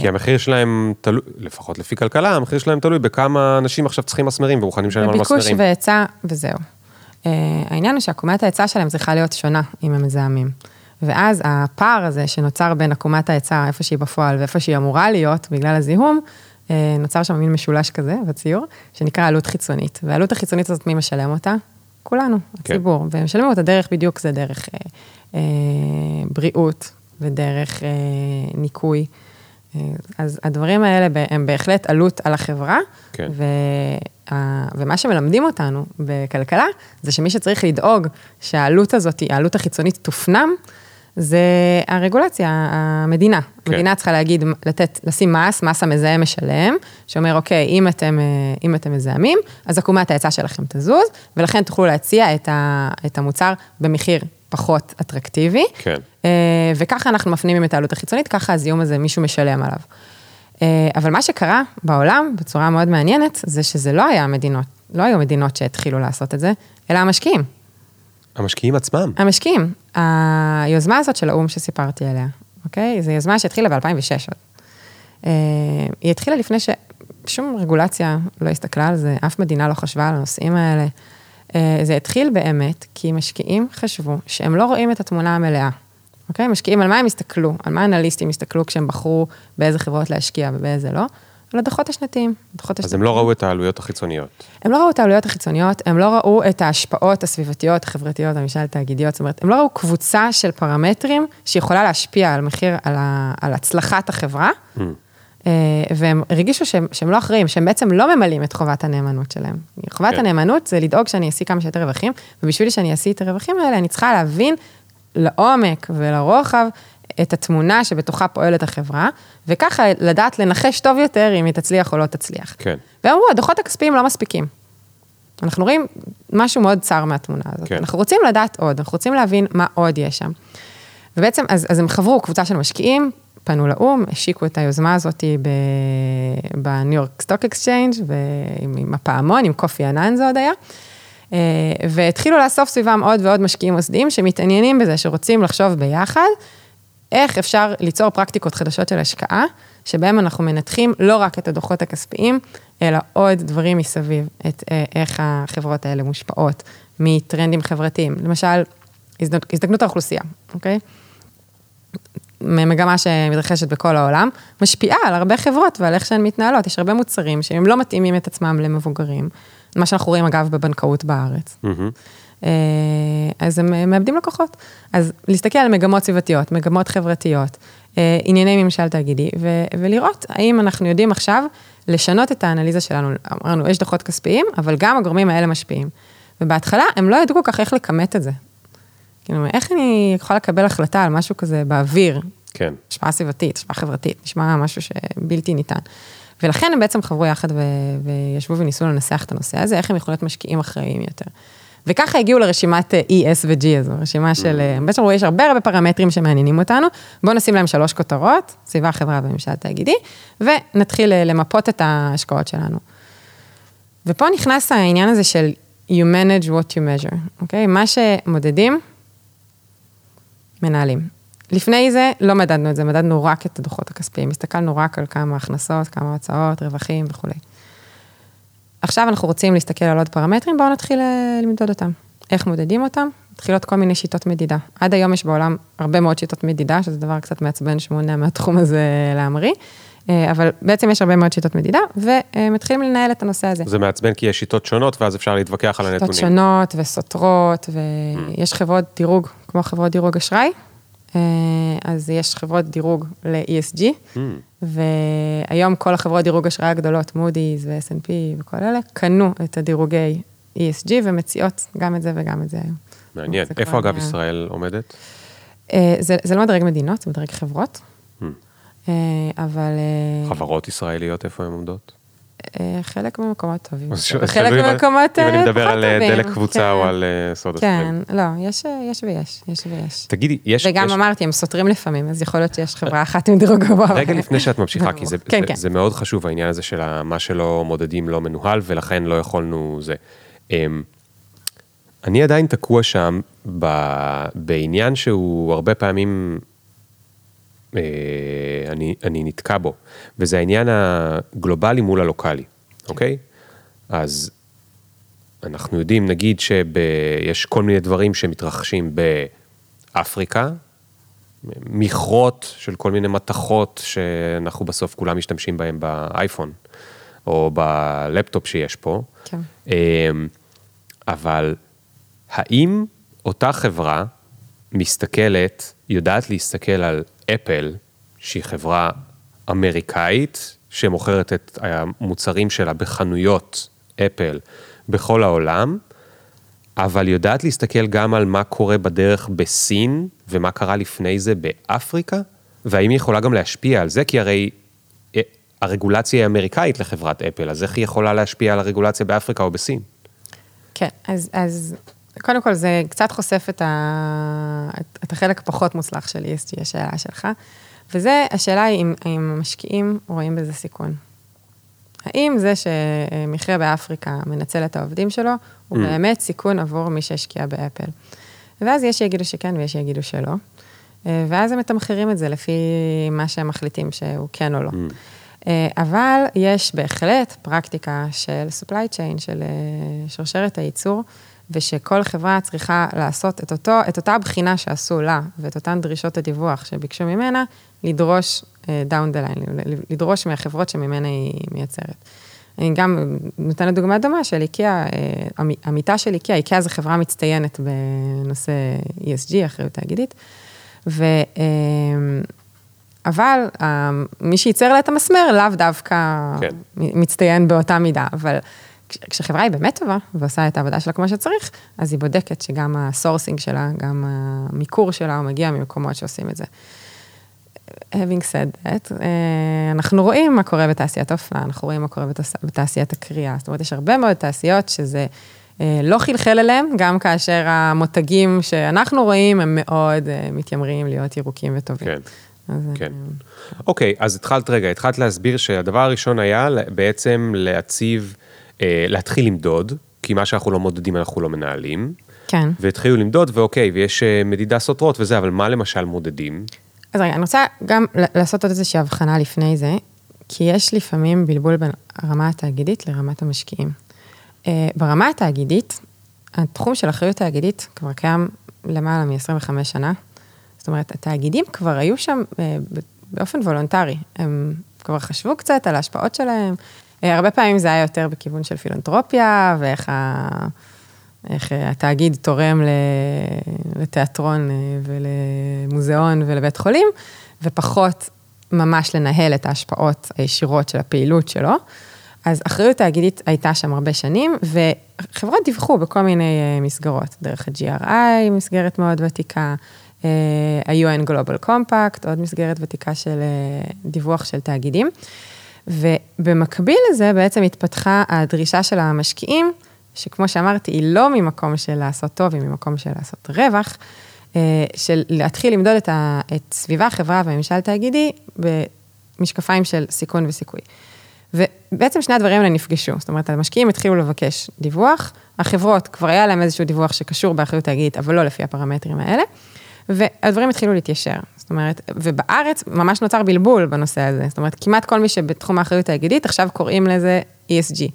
כי המחיר שלהם תלוי, לפחות לפי כלכלה, המחיר שלהם תלוי בכמה אנשים עכשיו צריכים מסמרים ומוכנים לשלם על מסמרים. ביקוש והיצע, וזהו. Uh, העניין הוא שעקומת ההיצע שלהם צריכה להיות שונה אם הם מזהמים. ואז הפער הזה שנוצר בין עקומת ההיצע, איפה שהיא בפועל ואיפה שהיא אמורה להיות, בגלל הזיהום, נוצר שם מין משולש כזה בציור, שנקרא עלות חיצונית. והעלות החיצונית הזאת, מי משלם אותה? כולנו, כן. הציבור. כן. ומשלמים אותה דרך, בדיוק זה דרך אה, אה, בריאות ודרך אה, ניקוי. אה, אז הדברים האלה הם בהחלט עלות על החברה, כן. וה, ומה שמלמדים אותנו בכלכלה, זה שמי שצריך לדאוג שהעלות הזאת, העלות החיצונית תופנם, זה הרגולציה, המדינה. כן. המדינה צריכה להגיד, לתת, לשים מס, מס המזהם משלם, שאומר, אוקיי, אם אתם, אה, אם אתם מזהמים, אז עקומת ההיצע שלכם תזוז, ולכן תוכלו להציע את, ה, את המוצר במחיר פחות אטרקטיבי. כן. אה, וככה אנחנו מפנימים את העלות החיצונית, ככה הזיהום הזה, מישהו משלם עליו. אה, אבל מה שקרה בעולם, בצורה מאוד מעניינת, זה שזה לא היה המדינות, לא היו מדינות שהתחילו לעשות את זה, אלא המשקיעים. המשקיעים עצמם. המשקיעים. היוזמה הזאת של האו"ם שסיפרתי עליה, אוקיי? זו יוזמה שהתחילה ב-2006 אה, היא התחילה לפני ששום רגולציה לא הסתכלה על זה, אף מדינה לא חשבה על הנושאים האלה. אה, זה התחיל באמת כי משקיעים חשבו שהם לא רואים את התמונה המלאה. אוקיי? משקיעים, על מה הם הסתכלו? על מה אנליסטים הסתכלו כשהם בחרו באיזה חברות להשקיע ובאיזה לא? על הדוחות השנתיים. הדוחות אז השנתיים. הם לא ראו את העלויות החיצוניות. הם לא ראו את העלויות החיצוניות, הם לא ראו את ההשפעות הסביבתיות, החברתיות, הממשל התאגידיות, זאת אומרת, הם לא ראו קבוצה של פרמטרים שיכולה להשפיע על מחיר, על, ה, על הצלחת החברה, mm. והם הרגישו שהם, שהם לא אחראים, שהם בעצם לא ממלאים את חובת הנאמנות שלהם. חובת כן. הנאמנות זה לדאוג שאני אעשי כמה שיותר רווחים, ובשביל שאני אעשי את הרווחים האלה, אני צריכה להבין לעומק ולרוחב את התמונה שבתוכה פועלת החברה, וככה לדעת לנחש טוב יותר אם היא תצליח או לא תצליח. כן. והם אמרו, הדוחות הכספיים לא מספיקים. אנחנו רואים משהו מאוד צר מהתמונה הזאת. כן. אנחנו רוצים לדעת עוד, אנחנו רוצים להבין מה עוד יש שם. ובעצם, אז, אז הם חברו קבוצה של משקיעים, פנו לאו"ם, השיקו את היוזמה הזאת בניו יורק Stock Exchange, עם הפעמון, עם קופי ענאן זה עוד היה. אה, והתחילו לאסוף סביבם עוד ועוד משקיעים מוסדיים שמתעניינים בזה, שרוצים לחשוב ביחד איך אפשר ליצור פרקטיקות חדשות של השקעה, שבהם אנחנו מנתחים לא רק את הדוחות הכספיים, אלא עוד דברים מסביב, את אה, איך החברות האלה מושפעות מטרנדים חברתיים. למשל, הזדקנות האוכלוסייה, אוקיי? מגמה שמתרחשת בכל העולם, משפיעה על הרבה חברות ועל איך שהן מתנהלות. יש הרבה מוצרים שהם לא מתאימים את עצמם למבוגרים, מה שאנחנו רואים אגב בבנקאות בארץ. Mm-hmm. אה, אז הם מאבדים לקוחות. אז להסתכל על מגמות סביבתיות, מגמות חברתיות, אה, ענייני ממשל תאגידי, ו- ולראות האם אנחנו יודעים עכשיו לשנות את האנליזה שלנו. אמרנו, יש דוחות כספיים, אבל גם הגורמים האלה משפיעים. ובהתחלה הם לא ידעו כל כך איך לכמת את זה. כאילו, איך אני יכולה לקבל החלטה על משהו כזה באוויר? כן. השפעה סביבתית, השפעה חברתית, נשמע משהו שבלתי ניתן. ולכן הם בעצם חברו יחד ו... וישבו וניסו לנסח את הנושא הזה, איך הם יכולים להיות משקיעים אחראיים יותר. וככה הגיעו לרשימת אה, ES ו-G הזו, רשימה של, אה, בעצם יש הרבה הרבה פרמטרים שמעניינים אותנו, בואו נשים להם שלוש כותרות, סביבה, חברה וממשל תאגידי, ונתחיל אה, למפות את ההשקעות שלנו. ופה נכנס העניין הזה של you manage what you measure, אוקיי? מה שמודדים, מנהלים. לפני זה לא מדדנו את זה, מדדנו רק את הדוחות הכספיים, הסתכלנו רק על כמה הכנסות, כמה הוצאות, רווחים וכולי. עכשיו אנחנו רוצים להסתכל על עוד פרמטרים, בואו נתחיל אה, למדוד אותם. איך מודדים אותם? מתחילות כל מיני שיטות מדידה. עד היום יש בעולם הרבה מאוד שיטות מדידה, שזה דבר קצת מעצבן שמונע מהתחום הזה להמריא. אה, אבל בעצם יש הרבה מאוד שיטות מדידה, ומתחילים לנהל את הנושא הזה. זה מעצבן כי יש שיטות שונות, ואז אפשר להתווכח על הנתונים. שיטות שונות וסותרות, ויש mm. חברות דירוג, כמו חברות דירוג אשראי, אה, אז יש חברות דירוג ל-ESG, mm. והיום כל החברות דירוג אשראי הגדולות, מודי'ס ו-S&P וכל אלה, קנו את הדירוגי ESG ומציעות גם את זה וגם את זה היום. מעניין. איפה אגב ישראל עומדת? אה, זה, זה לא מדרג מדינות, זה מדרג חברות. Mm. אבל... חברות ישראליות, איפה הן עומדות? אה, חלק מהמקומות טובים. חלק מהמקומות פחות טובים. אם אני מדבר על אה, דלק קבוצה כן. או על אה, סודה סטרים. כן, לא, יש ויש, יש ויש. תגידי, יש... וגם אמרתי, הם סותרים לפעמים, אז יכול להיות שיש חברה אחת עם דירוג גבוה. רגע לפני שאת ממשיכה, כי כן, כן. זה מאוד חשוב, העניין הזה של מה שלא מודדים לא מנוהל, ולכן לא יכולנו זה. אמ, אני עדיין תקוע שם בעניין שהוא הרבה פעמים אני, אני נתקע בו, וזה העניין הגלובלי מול הלוקאלי, אוקיי? אז אנחנו יודעים, נגיד שיש כל מיני דברים שמתרחשים באפריקה, מכרות של כל מיני מתכות שאנחנו בסוף כולם משתמשים בהם באייפון, או בלפטופ שיש פה. כן. אמ, אבל האם אותה חברה מסתכלת, יודעת להסתכל על אפל, שהיא חברה אמריקאית, שמוכרת את המוצרים שלה בחנויות אפל בכל העולם, אבל יודעת להסתכל גם על מה קורה בדרך בסין, ומה קרה לפני זה באפריקה, והאם היא יכולה גם להשפיע על זה, כי הרי אה, הרגולציה היא אמריקאית לחברת אפל, אז איך היא יכולה להשפיע על הרגולציה באפריקה או בסין? כן, אז, אז קודם כל זה קצת חושף את, ה, את, את החלק הפחות מוצלח של ESG, השאלה שלך, וזה, השאלה היא אם, אם המשקיעים רואים בזה סיכון. האם זה שמכרה באפריקה מנצל את העובדים שלו, הוא mm. באמת סיכון עבור מי שהשקיע באפל. ואז יש שיגידו שכן ויש שיגידו שלא, ואז הם מתמחרים את זה לפי מה שהם מחליטים שהוא כן או לא. Mm. אבל יש בהחלט פרקטיקה של supply chain, של אה, שרשרת הייצור, ושכל חברה צריכה לעשות את, אותו, את אותה בחינה שעשו לה, ואת אותן דרישות הדיווח שביקשו ממנה, לדרוש down the line, לדרוש מהחברות שממנה היא מייצרת. אני גם נותנת דוגמה דומה של איקאה, אה, עמיתה של איקאה, איקאה זו חברה מצטיינת בנושא ESG, אחריות תאגידית, ו... אה, אבל מי שייצר לה את המסמר לאו דווקא כן. מצטיין באותה מידה, אבל כשחברה היא באמת טובה ועושה את העבודה שלה כמו שצריך, אז היא בודקת שגם ה sourcing שלה, גם המיקור שלה, הוא מגיע ממקומות שעושים את זה. having said that, אה, אנחנו רואים מה קורה בתעשיית האופנה, אנחנו רואים מה קורה בתעשיית הכרייה, זאת אומרת, יש הרבה מאוד תעשיות שזה אה, לא חלחל אליהם, גם כאשר המותגים שאנחנו רואים הם מאוד אה, מתיימרים להיות ירוקים וטובים. כן. אז כן. אוקיי, אז התחלת רגע, התחלת להסביר שהדבר הראשון היה בעצם להציב להתחיל למדוד, כי מה שאנחנו לא מודדים אנחנו לא מנהלים. כן. והתחילו למדוד, ואוקיי, ויש אה, מדידה סותרות וזה, אבל מה למשל מודדים? אז רגע, אני רוצה גם לעשות עוד איזושהי הבחנה לפני זה, כי יש לפעמים בלבול בין הרמה התאגידית לרמת המשקיעים. אה, ברמה התאגידית, התחום של אחריות תאגידית כבר קיים למעלה מ-25 שנה. זאת אומרת, התאגידים כבר היו שם באופן וולונטרי. הם כבר חשבו קצת על ההשפעות שלהם, אה, הרבה פעמים זה היה יותר בכיוון של פילנטרופיה, ואיך ה... איך התאגיד תורם לתיאטרון אה, ולמוזיאון ולבית חולים, ופחות ממש לנהל את ההשפעות הישירות של הפעילות שלו. אז אחריות תאגידית הייתה שם הרבה שנים, וחברות דיווחו בכל מיני אה, מסגרות, דרך ה-GRI, מסגרת מאוד ותיקה, ה-UN Global Compact, עוד מסגרת ותיקה של דיווח של תאגידים. ובמקביל לזה בעצם התפתחה הדרישה של המשקיעים, שכמו שאמרתי, היא לא ממקום של לעשות טוב, היא ממקום של לעשות רווח, של להתחיל למדוד את, ה, את סביבה, חברה וממשל תאגידי במשקפיים של סיכון וסיכוי. ובעצם שני הדברים האלה נפגשו, זאת אומרת, המשקיעים התחילו לבקש דיווח, החברות, כבר היה להם איזשהו דיווח שקשור באחריות תאגידית, אבל לא לפי הפרמטרים האלה, והדברים התחילו להתיישר. זאת אומרת, ובארץ ממש נוצר בלבול בנושא הזה, זאת אומרת, כמעט כל מי שבתחום האחריות תאגידית, עכשיו קוראים לזה ESG.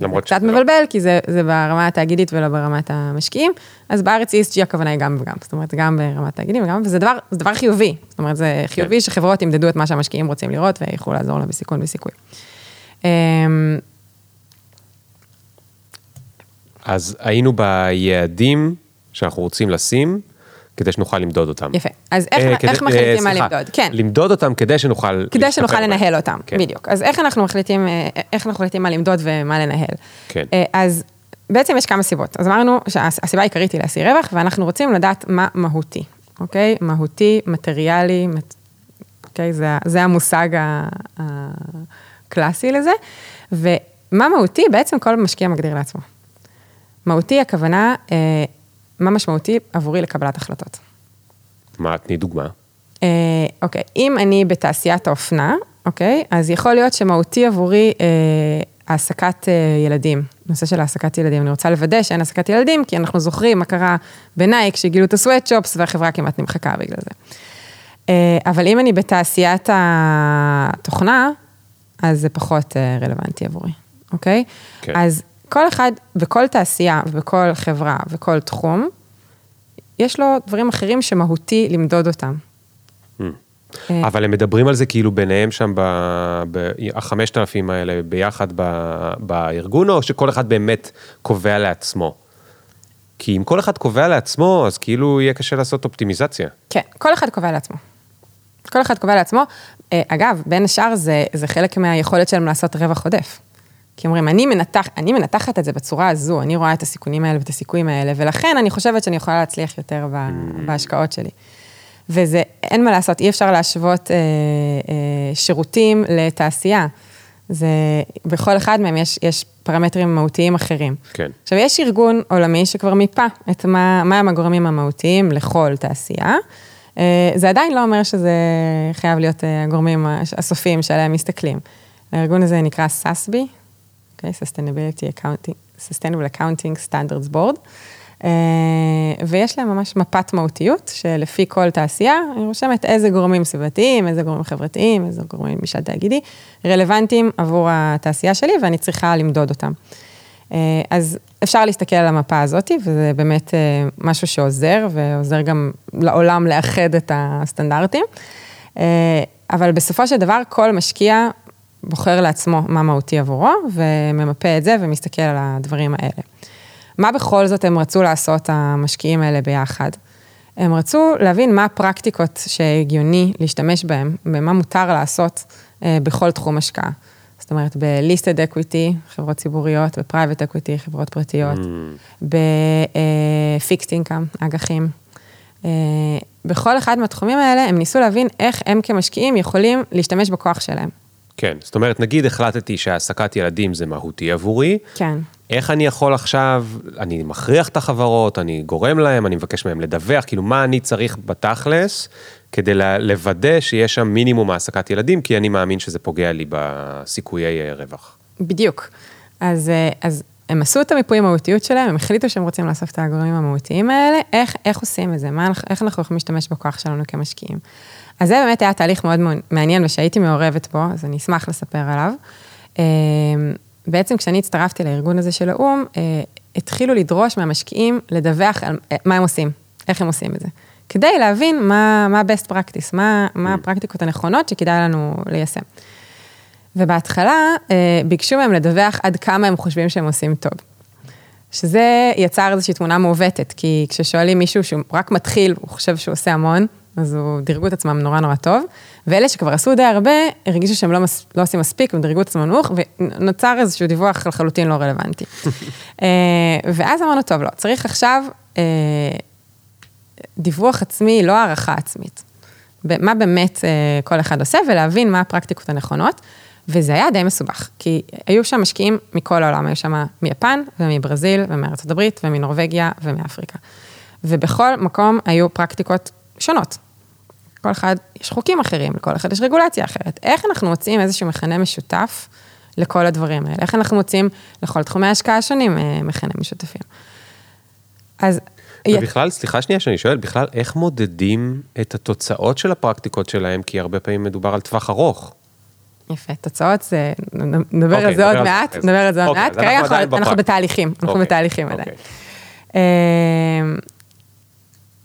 למרות שזה קצת לא. מבלבל, כי זה, זה ברמה התאגידית ולא ברמת המשקיעים, אז בארץ ESG הכוונה היא גם וגם, זאת אומרת, גם ברמת תאגידים וגם, וזה דבר, זה דבר חיובי, זאת אומרת, זה חיובי כן. שחברות ימדדו את מה שהמשקיעים רוצים לראות ויוכלו לעזור לה בסיכון וסיכוי. אמ, אז היינו ביעדים שאנחנו רוצים לשים, כדי שנוכל למדוד אותם. יפה. אז איך, אה, כדי, איך מחליטים אה, מה למדוד? כן. למדוד אותם כדי שנוכל... כדי שנוכל לנהל אותם, כן. בדיוק. אז איך אנחנו מחליטים, אה, איך אנחנו מחליטים מה למדוד ומה לנהל? כן. אה, אז בעצם יש כמה סיבות. אז אמרנו שהסיבה העיקרית היא להשיא רווח, ואנחנו רוצים לדעת מה מהותי, אוקיי? מהותי, מטריאלי, אוקיי? זה, זה המושג הקלאסי לזה. ומה מהותי? בעצם כל משקיע מגדיר לעצמו. מהותי, הכוונה, אה, מה משמעותי עבורי לקבלת החלטות. מה, תני דוגמה. אה, אוקיי, אם אני בתעשיית האופנה, אוקיי, אז יכול להיות שמהותי עבורי אה, העסקת אה, ילדים, נושא של העסקת ילדים. אני רוצה לוודא שאין העסקת ילדים, כי אנחנו זוכרים מה קרה בנייק, שגילו את הסוואטשופס והחברה כמעט נמחקה בגלל זה. אה, אבל אם אני בתעשיית התוכנה, אז זה פחות אה, רלוונטי עבורי, אוקיי? כן. אז כל אחד, בכל תעשייה ובכל חברה וכל תחום, יש לו דברים אחרים שמהותי למדוד אותם. Hmm. אה, אבל הם מדברים על זה כאילו ביניהם שם, החמשת אלפים האלה ביחד בארגון, או שכל אחד באמת קובע לעצמו? כי אם כל אחד קובע לעצמו, אז כאילו יהיה קשה לעשות אופטימיזציה. כן, כל אחד קובע לעצמו. כל אחד קובע לעצמו. אה, אגב, בין השאר זה, זה חלק מהיכולת שלהם לעשות רווח עודף. כי אומרים, אני, מנתח, אני מנתחת את זה בצורה הזו, אני רואה את הסיכונים האלה ואת הסיכויים האלה, ולכן אני חושבת שאני יכולה להצליח יותר ב, mm. בהשקעות שלי. וזה, אין מה לעשות, אי אפשר להשוות אה, אה, שירותים לתעשייה. זה, בכל אחד מהם יש, יש פרמטרים מהותיים אחרים. כן. עכשיו, יש ארגון עולמי שכבר מיפה את מה, מה הם הגורמים המהותיים לכל תעשייה. אה, זה עדיין לא אומר שזה חייב להיות אה, הגורמים הסופיים שעליהם מסתכלים. הארגון הזה נקרא SASB, okay, Sustainability Accounting, Sustainable Accounting Standards Board, uh, ויש להם ממש מפת מהותיות, שלפי כל תעשייה, אני רושמת איזה גורמים סביבתיים, איזה גורמים חברתיים, איזה גורמים משל תאגידי, רלוונטיים עבור התעשייה שלי, ואני צריכה למדוד אותם. Uh, אז אפשר להסתכל על המפה הזאת, וזה באמת uh, משהו שעוזר, ועוזר גם לעולם לאחד את הסטנדרטים. אבל בסופו של דבר, כל משקיע בוחר לעצמו מה מהותי עבורו, וממפה את זה ומסתכל על הדברים האלה. מה בכל זאת הם רצו לעשות, המשקיעים האלה ביחד? הם רצו להבין מה הפרקטיקות שהגיוני להשתמש בהן, ומה מותר לעשות אה, בכל תחום השקעה. זאת אומרת, ב-listed equity, חברות ציבוריות, ב-private equity, חברות פרטיות, mm. ב-fixed income, אג"חים. אה, בכל אחד מהתחומים האלה, הם ניסו להבין איך הם כמשקיעים יכולים להשתמש בכוח שלהם. כן, זאת אומרת, נגיד החלטתי שהעסקת ילדים זה מהותי עבורי. כן. איך אני יכול עכשיו, אני מכריח את החברות, אני גורם להם, אני מבקש מהם לדווח, כאילו מה אני צריך בתכלס כדי לוודא שיש שם מינימום העסקת ילדים, כי אני מאמין שזה פוגע לי בסיכויי אה, רווח. בדיוק. אז, אה, אז הם עשו את המיפוי המהותיות שלהם, הם החליטו שהם רוצים לאסוף את הגורמים המהותיים האלה, איך, איך עושים את זה, מה, איך אנחנו יכולים להשתמש בכוח שלנו כמשקיעים. אז זה באמת היה תהליך מאוד מעניין ושהייתי מעורבת בו, אז אני אשמח לספר עליו. אה, בעצם כשאני הצטרפתי לארגון הזה של האו"ם, אה, התחילו לדרוש מהמשקיעים לדווח על אה, מה הם עושים, איך הם עושים את זה. כדי להבין מה, מה best practice, מה, מה הפרקטיקות הנכונות שכדאי לנו ליישם. ובהתחלה ביקשו מהם לדווח עד כמה הם חושבים שהם עושים טוב. שזה יצר איזושהי תמונה מעוותת, כי כששואלים מישהו שהוא רק מתחיל, הוא חושב שהוא עושה המון, אז הוא דירגו את עצמם נורא נורא טוב, ואלה שכבר עשו די הרבה, הרגישו שהם לא, מס, לא עושים מספיק, הם דירגו את עצמם נמוך, ונוצר איזשהו דיווח לחלוטין לא רלוונטי. [LAUGHS] אה, ואז אמרנו, טוב, לא, צריך עכשיו אה, דיווח עצמי, לא הערכה עצמית. מה באמת אה, כל אחד עושה, ולהבין מה הפרקטיקות הנכונות. וזה היה די מסובך, כי היו שם משקיעים מכל העולם, היו שם מיפן ומברזיל ומארצות הברית ומנורבגיה ומאפריקה. ובכל מקום היו פרקטיקות שונות. כל אחד, יש חוקים אחרים, לכל אחד יש רגולציה אחרת. איך אנחנו מוצאים איזשהו מכנה משותף לכל הדברים האלה? איך אנחנו מוצאים לכל תחומי ההשקעה השונים אה, מכנה משותפים? אז... ובכלל, סליחה שנייה שאני שואל, בכלל, איך מודדים את התוצאות של הפרקטיקות שלהם? כי הרבה פעמים מדובר על טווח ארוך. יפה, תוצאות זה, נדבר על זה עוד מעט, נדבר על זה עוד מעט, כרגע אנחנו בתהליכים, אנחנו בתהליכים עדיין.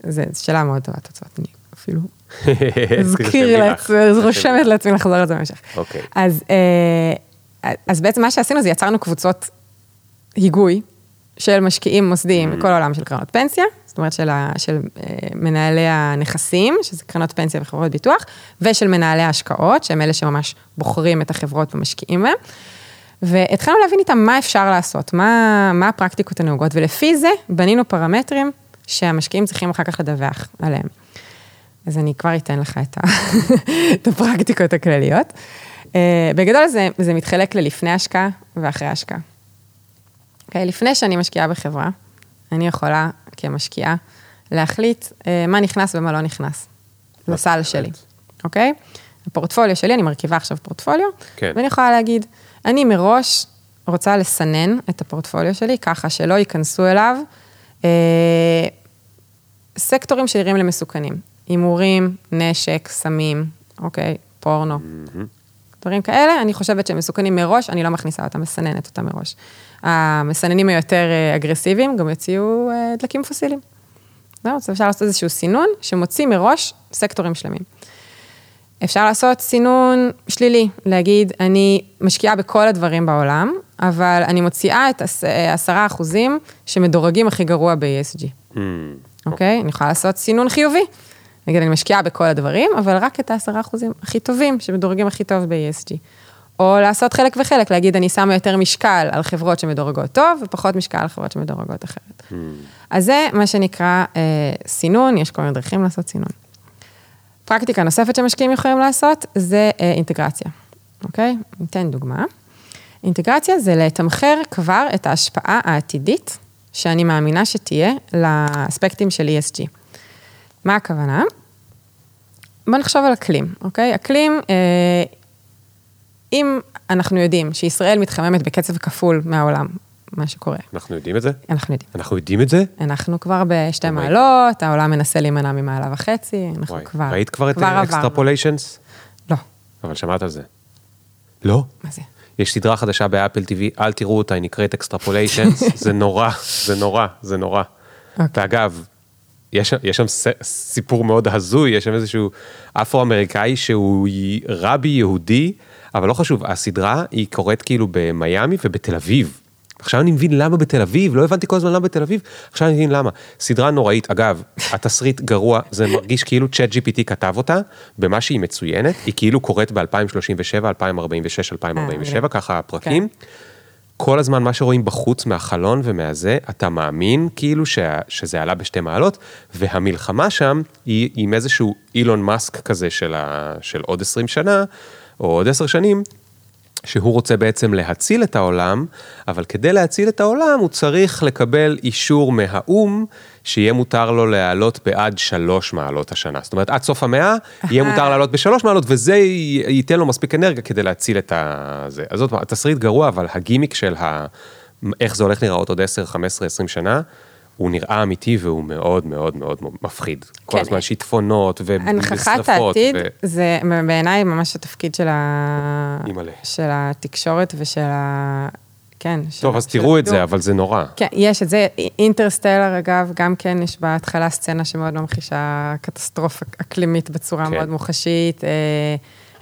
זו שאלה מאוד טובה, תוצאות, אני אפילו [LAUGHS] אזכיר לעצמי, רושמת לעצמי לחזור על זה במשך. אוקיי. אה, אז בעצם מה שעשינו זה יצרנו קבוצות היגוי של משקיעים מוסדיים בכל העולם של קרנות פנסיה, זאת אומרת של, ה, של אה, מנהלי הנכסים, שזה קרנות פנסיה וחברות ביטוח, ושל מנהלי ההשקעות, שהם אלה שממש בוחרים את החברות ומשקיעים בהן. והתחלנו להבין איתם מה אפשר לעשות, מה, מה הפרקטיקות הנהוגות, ולפי זה בנינו פרמטרים שהמשקיעים צריכים אחר כך לדווח עליהם. אז אני כבר אתן לך את, ה... [LAUGHS] את הפרקטיקות הכלליות. Uh, בגדול זה, זה מתחלק ללפני השקעה ואחרי השקעה. Okay, אוקיי? לפני שאני משקיעה בחברה, אני יכולה כמשקיעה להחליט uh, מה נכנס ומה לא נכנס לסל שלי, אוקיי? Okay? הפורטפוליו שלי, אני מרכיבה עכשיו פורטפוליו, כן. ואני יכולה להגיד, אני מראש רוצה לסנן את הפורטפוליו שלי ככה שלא ייכנסו אליו אה, סקטורים שנראים למסוכנים. הימורים, נשק, סמים, אוקיי, פורנו. Mm-hmm. דברים כאלה, אני חושבת שהם מסוכנים מראש, אני לא מכניסה אותם, מסננת אותם מראש. המסננים היותר אה, אגרסיביים גם יוציאו אה, דלקים פוסיליים. זהו, אז אפשר לעשות איזשהו סינון שמוציא מראש סקטורים שלמים. אפשר לעשות סינון שלילי, להגיד, אני משקיעה בכל הדברים בעולם, אבל אני מוציאה את עשרה אחוזים שמדורגים הכי גרוע ב-ESG. Mm, אוקיי? Okay. אני יכולה לעשות סינון חיובי. נגיד, אני משקיעה בכל הדברים, אבל רק את העשרה אחוזים הכי טובים, שמדורגים הכי טוב ב-ESG. או לעשות חלק וחלק, להגיד, אני שמה יותר משקל על חברות שמדורגות טוב, ופחות משקל על חברות שמדורגות אחרת. Mm. אז זה מה שנקרא אה, סינון, יש כל מיני דרכים לעשות סינון. פרקטיקה נוספת שמשקיעים יכולים לעשות, זה אה, אינטגרציה, אוקיי? ניתן דוגמה. אינטגרציה זה לתמחר כבר את ההשפעה העתידית שאני מאמינה שתהיה לאספקטים של ESG. מה הכוונה? בוא נחשוב על אקלים, אוקיי? אקלים, אה, אם אנחנו יודעים שישראל מתחממת בקצב כפול מהעולם, מה שקורה. אנחנו יודעים את זה? אנחנו יודעים. אנחנו יודעים את זה? אנחנו כבר בשתי oh מעלות, העולם מנסה להימנע ממעלה וחצי, אנחנו וואי. כבר, ראית כבר, כבר את Extrapolations? לא. אבל שמעת על זה. לא? מה זה? יש סדרה חדשה באפל TV, אל תראו אותה, היא נקראת Extrapolations, [LAUGHS] זה נורא, זה נורא, זה נורא. Okay. אוקיי. ואגב, יש, יש שם סיפור מאוד הזוי, יש שם איזשהו אפרו-אמריקאי שהוא רבי יהודי, אבל לא חשוב, הסדרה היא קורית כאילו במיאמי ובתל אביב. עכשיו אני מבין למה בתל אביב, לא הבנתי כל הזמן למה בתל אביב, עכשיו אני מבין למה. סדרה נוראית, אגב, התסריט גרוע, זה מרגיש כאילו צ'אט GPT כתב אותה, במה שהיא מצוינת, היא כאילו קורית ב-2037, 2046, 2047, ככה הפרקים. כן. כל הזמן מה שרואים בחוץ מהחלון ומהזה, אתה מאמין כאילו ש... שזה עלה בשתי מעלות, והמלחמה שם היא עם איזשהו אילון מאסק כזה של, ה... של עוד 20 שנה, או עוד 10 שנים, שהוא רוצה בעצם להציל את העולם, אבל כדי להציל את העולם הוא צריך לקבל אישור מהאו"ם שיהיה מותר לו להעלות בעד שלוש מעלות השנה. זאת אומרת, עד סוף המאה יהיה מותר לעלות בשלוש מעלות, וזה ייתן לו מספיק אנרגיה כדי להציל את זה. אז זאת אומרת, התסריט גרוע, אבל הגימיק של ה... איך זה הולך להיראות עוד 10, 15, 20 שנה, הוא נראה אמיתי והוא מאוד מאוד מאוד מפחיד. כן. כל הזמן שיטפונות ושרפות. הנכחת העתיד, ו... זה בעיניי ממש התפקיד של, ה... של התקשורת ושל ה... כן. טוב, אז תראו את זה, אבל זה נורא. כן, יש את זה. אינטרסטלר, אגב, גם כן יש בהתחלה סצנה שמאוד ממחישה קטסטרופה אקלימית בצורה כן. מאוד מוחשית. אה,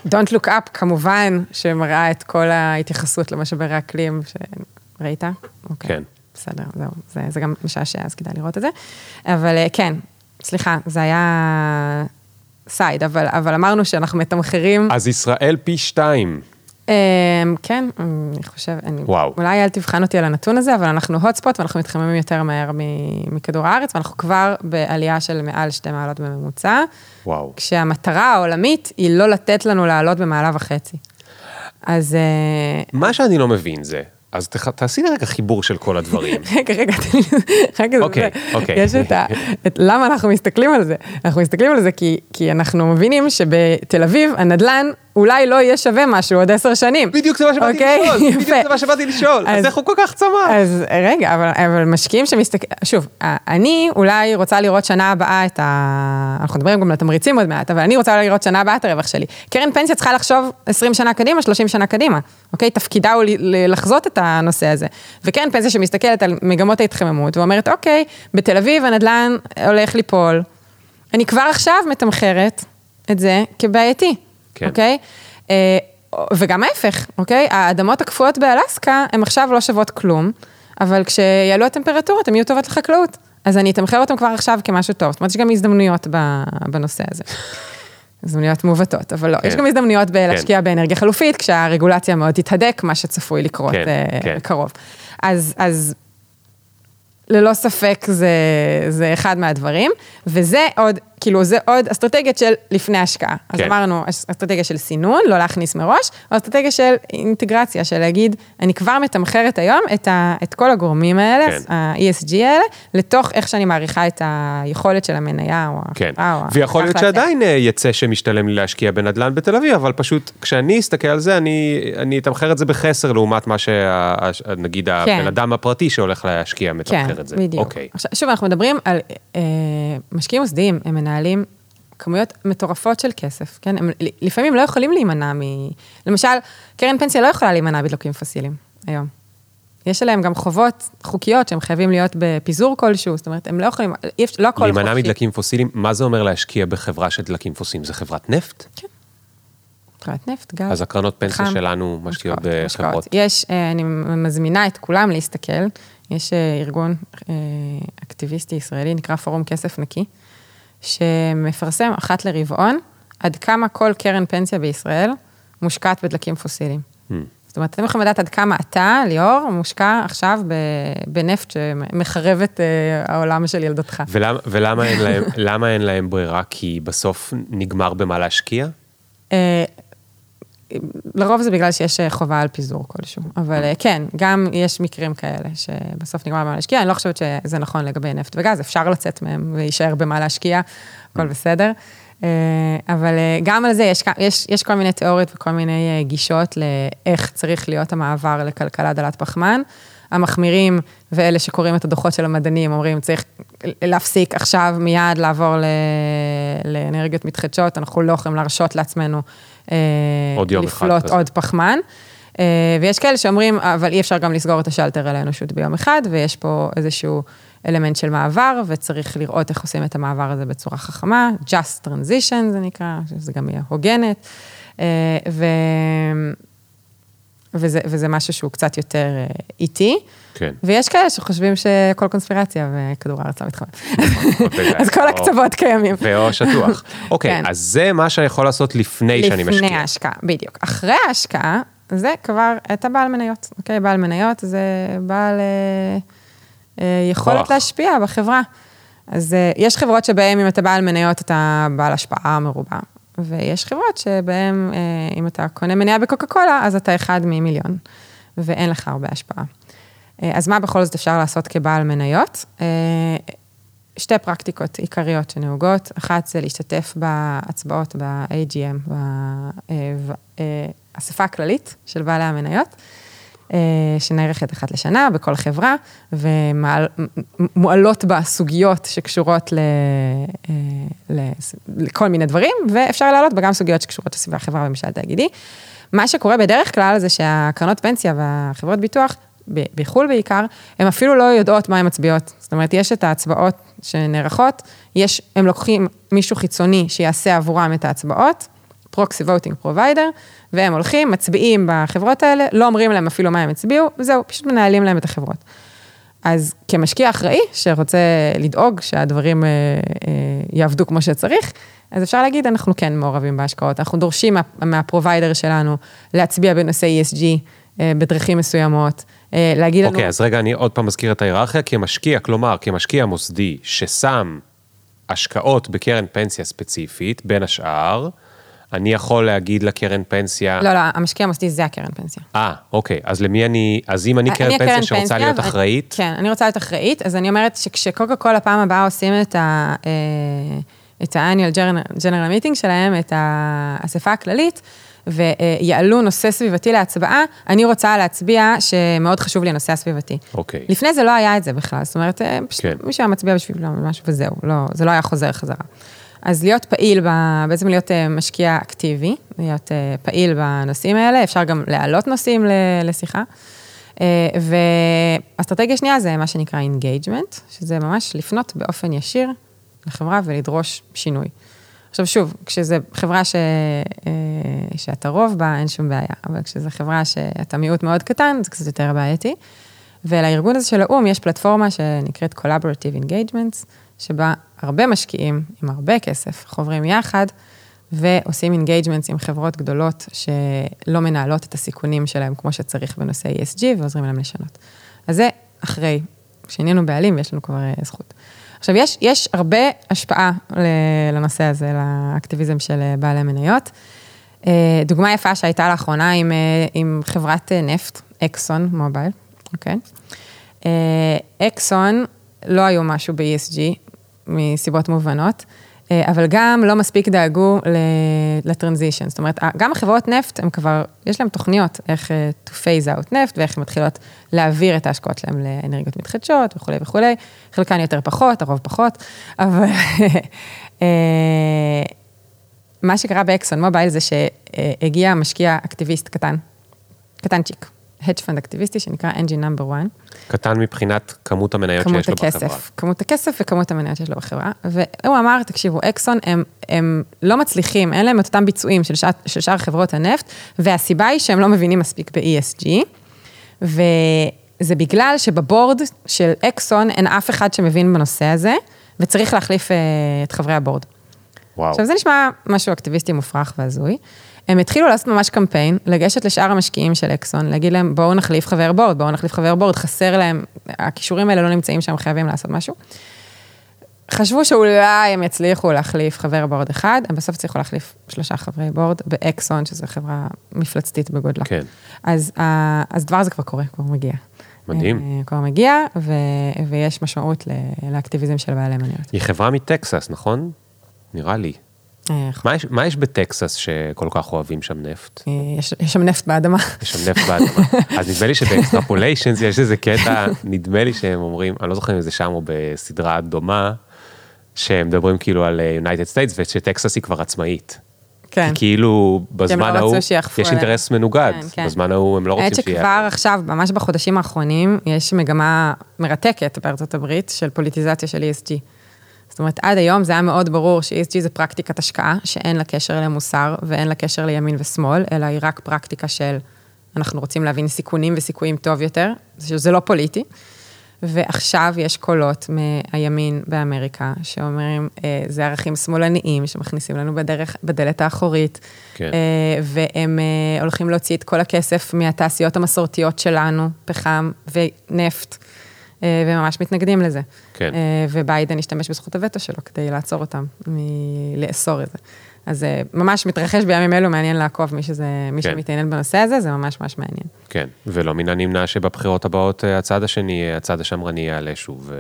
Don't look up, כמובן, שמראה את כל ההתייחסות למשבר האקלים, שראית? אוקיי. כן. בסדר, זהו, זה, זה גם משעשע, אז כדאי לראות את זה. אבל אה, כן, סליחה, זה היה סייד, אבל, אבל אמרנו שאנחנו מתמחרים... אז ישראל פי שתיים. כן, אני חושבת, וואו. אולי אל תבחן אותי על הנתון הזה, אבל אנחנו hot spot ואנחנו מתחממים יותר מהר מכדור הארץ, ואנחנו כבר בעלייה של מעל שתי מעלות בממוצע. וואו. כשהמטרה העולמית היא לא לתת לנו לעלות במעלה וחצי. אז... אה, מה שאני לא מבין זה, אז תעשי לי רגע חיבור של כל הדברים. [LAUGHS] רגע, רגע, תן לי, רגע, אוקיי, אוקיי. יש את ה... למה אנחנו מסתכלים על זה? אנחנו מסתכלים על זה כי אנחנו מבינים שבתל אביב הנדל"ן אולי לא יהיה שווה משהו עוד עשר שנים. בדיוק זה מה שבאתי אוקיי? לשאול, [LAUGHS] בדיוק זה מה שבאתי לשאול, אז איך הוא כל כך צמח? אז רגע, אבל, אבל משקיעים שמסתכלים, שוב, אני אולי רוצה לראות שנה הבאה את ה... אנחנו מדברים גם על תמריצים עוד מעט, אבל אני רוצה לראות שנה הבאה את הרווח שלי. קרן פנסיה צריכה לחשוב 20 שנה קדימה, 30 שנה קדימה, אוקיי? תפקידה הוא לחזות את הנושא הזה. וקרן פנסיה שמסתכלת על מגמות ההתחממות ואומרת, אוקיי, בתל אביב הנדל"ן הולך ליפול. אני כבר עכשיו מתמחרת את זה כבעייתי. כן. אוקיי? אה, וגם ההפך, אוקיי? האדמות הקפואות באלסקה, הן עכשיו לא שוות כלום, אבל כשיעלו הטמפרטורות, הן יהיו טובות לחקלאות. אז אני אתמחר אותם כבר עכשיו כמשהו טוב. זאת אומרת, יש גם הזדמנויות בנושא הזה. [LAUGHS] הזדמנויות מעוותות, אבל לא, כן. יש גם הזדמנויות בלהשקיע כן. באנרגיה חלופית, כשהרגולציה מאוד תתהדק, מה שצפוי לקרות כן, uh, כן. קרוב. אז, אז ללא ספק זה, זה אחד מהדברים, וזה עוד, כאילו זה עוד אסטרטגיות של לפני השקעה. כן. אז אמרנו, אסטרטגיה של סינון, לא להכניס מראש, או אסטרטגיה של אינטגרציה, של להגיד, אני כבר מתמחרת היום את, ה, את כל הגורמים האלה, כן. ה-ESG האלה, לתוך איך שאני מעריכה את היכולת של המניה או כן. החברה. או ויכול להיות שעדיין אה, יצא שמשתלם לי להשקיע בנדל"ן בתל אביב, אבל פשוט כשאני אסתכל על זה, אני, אני אתמחר את זה בחסר לעומת מה שנגיד כן. הבן אדם הפרטי שהולך להשקיע מתמחר כן, את זה. כן, בדיוק. אוקיי. עכשיו, שוב, אנחנו מדברים על אה, משקיעים מוסדיים, הם מנהלים כמויות מטורפות של כסף, כן? הם לפעמים לא יכולים להימנע מ... למשל, קרן פנסיה לא יכולה להימנע בדלוקים פוסיליים היום. יש עליהם גם חובות חוקיות שהם חייבים להיות בפיזור כלשהו, זאת אומרת, הם לא יכולים, אי אפשר, לא הכל חופשי. להימנע מדלקים פוסיליים, מה זה אומר להשקיע בחברה של דלקים פוסיליים? זה חברת נפט? כן. חברת נפט, גז. אז הקרנות פנסיה חם, שלנו משקיעות בחברות. יש, אה, אני מזמינה את כולם להסתכל, יש אה, ארגון אה, אקטיביסטי ישראלי, נקרא פורום כסף נקי, שמפרסם אחת לרבעון עד כמה כל קרן פנסיה בישראל מושקעת בדלקים פוסיליים. Hmm. זאת אומרת, אתם יכולים לדעת עד כמה אתה, ליאור, מושקע עכשיו בנפט שמחרב את אה, העולם של ילדתך. ולמה, ולמה אין להם, אין להם ברירה? כי בסוף נגמר במה להשקיע? לרוב זה בגלל שיש אה, חובה על פיזור כלשהו, אבל אה, כן, גם יש מקרים כאלה שבסוף נגמר במה להשקיע, אני לא חושבת שזה נכון לגבי נפט וגז, אפשר לצאת מהם ויישאר במה להשקיע, הכל בסדר. אה, אבל גם על זה יש, יש, יש כל מיני תיאוריות וכל מיני גישות לאיך צריך להיות המעבר לכלכלה דלת פחמן. המחמירים ואלה שקוראים את הדוחות של המדענים אומרים, צריך להפסיק עכשיו מיד לעבור לאנרגיות מתחדשות, אנחנו לא יכולים להרשות לעצמנו עוד יום לפלוט אחד עוד פחמן. אה, ויש כאלה שאומרים, אבל אי אפשר גם לסגור את השלטר על האנושות ביום אחד, ויש פה איזשהו אלמנט של מעבר, וצריך לראות איך עושים את המעבר הזה בצורה חכמה, just transition זה נקרא, שזה גם יהיה הוגנת. אה, ו... וזה, וזה משהו שהוא קצת יותר איטי. כן. ויש כאלה שחושבים שכל קונספירציה וכדור הארץ לא מתחמם. [LAUGHS] אז כל הקצוות קיימים. ואו שטוח. [LAUGHS] אוקיי, כן. אז זה מה שאני יכול לעשות לפני שאני משקיע. לפני ההשקעה, בדיוק. אחרי ההשקעה, זה כבר את הבעל מניות. אוקיי, בעל מניות זה בעל אה, אה, יכולת להשפיע בחברה. אז אה, יש חברות שבהן אם אתה בעל מניות, אתה בעל השפעה מרובה. ויש חברות שבהן, אם אתה קונה מניה בקוקה קולה, אז אתה אחד ממיליון, ואין לך הרבה השפעה. אה, אז מה בכל זאת אפשר לעשות כבעל מניות? אה, שתי פרקטיקות עיקריות שנהוגות, אחת זה להשתתף בהצבעות ב-AGM, באספה אה, הכללית של בעלי המניות, שנערכת אחת לשנה בכל חברה, ומועלות בה סוגיות שקשורות ל, לכל מיני דברים, ואפשר להעלות בה גם סוגיות שקשורות לסביבה חברה וממשל תאגידי. מה שקורה בדרך כלל זה שהקרנות פנסיה והחברות ביטוח בחו"ל בעיקר, הן אפילו לא יודעות מה הן מצביעות. זאת אומרת, יש את ההצבעות שנערכות, יש, הם לוקחים מישהו חיצוני שיעשה עבורם את ההצבעות, proxy voting provider, והם הולכים, מצביעים בחברות האלה, לא אומרים להם אפילו מה הם הצביעו, וזהו, פשוט מנהלים להם את החברות. אז כמשקיע אחראי, שרוצה לדאוג שהדברים אה, אה, יעבדו כמו שצריך, אז אפשר להגיד, אנחנו כן מעורבים בהשקעות. אנחנו דורשים מה, מהפרוביידר שלנו להצביע בנושא ESG אה, בדרכים מסוימות, אה, להגיד לנו... אוקיי, אז רגע, אני עוד פעם מזכיר את ההיררכיה, כמשקיע, כלומר, כמשקיע מוסדי ששם השקעות בקרן פנסיה ספציפית, בין השאר, אני יכול להגיד לקרן פנסיה... לא, לא, המשקיע המוסדי זה הקרן פנסיה. אה, אוקיי, אז למי אני... אז אם אני קרן אני פנסיה שרוצה פנסיה, להיות אחראית... כן, אני רוצה להיות אחראית, אז אני אומרת שכשקוקה קולה פעם הבאה עושים את ה... אה, את ה-annual general meeting שלהם, את האספה הכללית, ויעלו נושא סביבתי להצבעה, אני רוצה להצביע שמאוד חשוב לי הנושא הסביבתי. אוקיי. לפני זה לא היה את זה בכלל, זאת אומרת, אה, כן. מישהו היה מצביע בשביל משהו וזהו, לא, זה לא היה חוזר חזרה. אז להיות פעיל, בעצם להיות אה, משקיע אקטיבי, להיות אה, פעיל בנושאים האלה, אפשר גם להעלות נושאים לשיחה. ואסטרטגיה שנייה זה מה שנקרא engagement, שזה ממש לפנות באופן ישיר לחברה ולדרוש שינוי. עכשיו שוב, כשזו חברה ש... שאתה רוב בה, אין שום בעיה, אבל כשזו חברה שאתה מיעוט מאוד קטן, זה קצת יותר בעייתי. ולארגון הזה של האו"ם יש פלטפורמה שנקראת Collaborative Engagements, שבה הרבה משקיעים עם הרבה כסף חוברים יחד ועושים engagements עם חברות גדולות שלא מנהלות את הסיכונים שלהם כמו שצריך בנושא ESG ועוזרים להם לשנות. אז זה אחרי, שהיינו בעלים ויש לנו כבר אה, זכות. עכשיו, יש, יש הרבה השפעה לנושא הזה, לאקטיביזם של אה, בעלי מניות. אה, דוגמה יפה שהייתה לאחרונה עם, עם חברת נפט, אקסון מובייל, אוקיי? אקסון לא היו משהו ב-ESG, מסיבות מובנות, אה, אבל גם לא מספיק דאגו לטרנזישן. זאת אומרת, גם החברות נפט, הם כבר, יש להם תוכניות איך אה, to phase out נפט, ואיך הן מתחילות להעביר את ההשקעות שלהם לאנרגיות מתחדשות וכולי וכולי. חלקן יותר פחות, הרוב פחות, אבל [LAUGHS] אה, מה שקרה באקסון מובייל זה שהגיע משקיע אקטיביסט קטן, קטנצ'יק, hedge fund אקטיביסטי שנקרא engine number one. קטן מבחינת כמות המניות כמות שיש הכסף, לו בחברה. כמות הכסף וכמות המניות שיש לו בחברה. והוא אמר, תקשיבו, אקסון הם, הם לא מצליחים, אין להם את אותם ביצועים של, שע, של שאר חברות הנפט, והסיבה היא שהם לא מבינים מספיק ב-ESG, וזה בגלל שבבורד של אקסון אין אף אחד שמבין בנושא הזה, וצריך להחליף uh, את חברי הבורד. וואו. עכשיו, זה נשמע משהו אקטיביסטי מופרך והזוי. הם התחילו לעשות ממש קמפיין, לגשת לשאר המשקיעים של אקסון, להגיד להם, בואו נחליף חבר בורד, בואו נחליף חבר בורד, חסר להם, הכישורים האלה לא נמצאים שם, חייבים לעשות משהו. חשבו שאולי הם יצליחו להחליף חבר בורד אחד, הם בסוף הצליחו להחליף שלושה חברי בורד באקסון, שזו חברה מפלצתית בגודלה. כן. אז, אז דבר הזה כבר קורה, כבר מגיע. מדהים. אה, כבר מגיע, ו, ויש משמעות לאקטיביזם של בעלי מניות. היא חברה מטקסס, נכון? נראה לי. מה יש, מה יש בטקסס שכל כך אוהבים שם נפט? אה, יש, יש שם נפט באדמה. יש שם נפט באדמה. אז נדמה לי שב Extrapolations יש איזה קטע, נדמה לי שהם אומרים, אני לא זוכר אם זה שם או בסדרה דומה, שהם מדברים כאילו על United States ושטקסס היא כבר עצמאית. כן. כי כאילו בזמן ההוא, יש אינטרס מנוגד, כן, כן. בזמן ההוא הם לא רוצים שיהיה. האמת שכבר עכשיו, ממש בחודשים האחרונים, יש מגמה מרתקת בארצות הברית של פוליטיזציה של ESG. זאת אומרת, עד היום זה היה מאוד ברור ש-ESG זה פרקטיקת השקעה, שאין לה קשר למוסר ואין לה קשר לימין ושמאל, אלא היא רק פרקטיקה של אנחנו רוצים להבין סיכונים וסיכויים טוב יותר, שזה לא פוליטי. ועכשיו יש קולות מהימין באמריקה שאומרים, אה, זה ערכים שמאלניים שמכניסים לנו בדרך, בדלת האחורית, כן. אה, והם אה, הולכים להוציא את כל הכסף מהתעשיות המסורתיות שלנו, פחם ונפט. אה, וממש מתנגדים לזה. כן. אה, וביידן השתמש בזכות הווטו שלו כדי לעצור אותם, מלאסור את זה. אז זה אה, ממש מתרחש בימים אלו, מעניין לעקוב מי, שזה, מי כן. שמתעניין בנושא הזה, זה ממש ממש מעניין. כן, ולא מן הנמנע שבבחירות הבאות הצד השני, הצד השמרני יעלה שוב,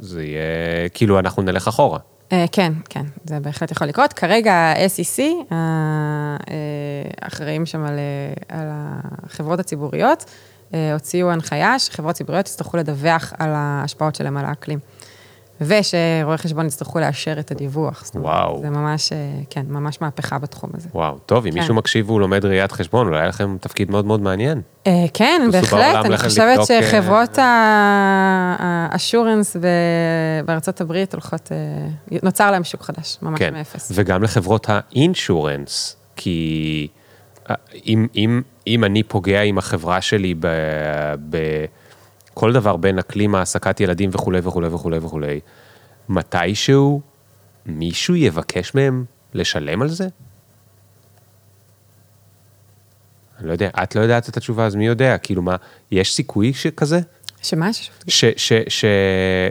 וזה יהיה, כאילו אנחנו נלך אחורה. כן, כן, זה בהחלט יכול לקרות. כרגע ה-SEC, האחראים שם על, על החברות הציבוריות, הוציאו הנחיה שחברות ציבוריות יצטרכו לדווח על ההשפעות שלהם על האקלים. ושרואי חשבון יצטרכו לאשר את הדיווח. וואו. זה ממש, אה, כן, ממש מהפכה בתחום הזה. וואו, טוב, אם כן. מישהו מקשיב והוא לומד ראיית חשבון, אולי היה לכם תפקיד מאוד מאוד מעניין. אה, כן, בהחלט, אני חושבת שחברות האשורנס בארצות הברית הולכות, נוצר להם שוק חדש, ממש כן. מאפס. וגם לחברות האינשורנס, כי אם, אם אם אני פוגע עם החברה שלי ב... ב כל דבר בין אקלים העסקת ילדים וכולי וכולי וכולי וכולי, מתישהו מישהו יבקש מהם לשלם על זה? אני לא יודע, את לא יודעת את התשובה, אז מי יודע? כאילו מה, יש סיכוי שכזה? שמה? ש, ש, ש,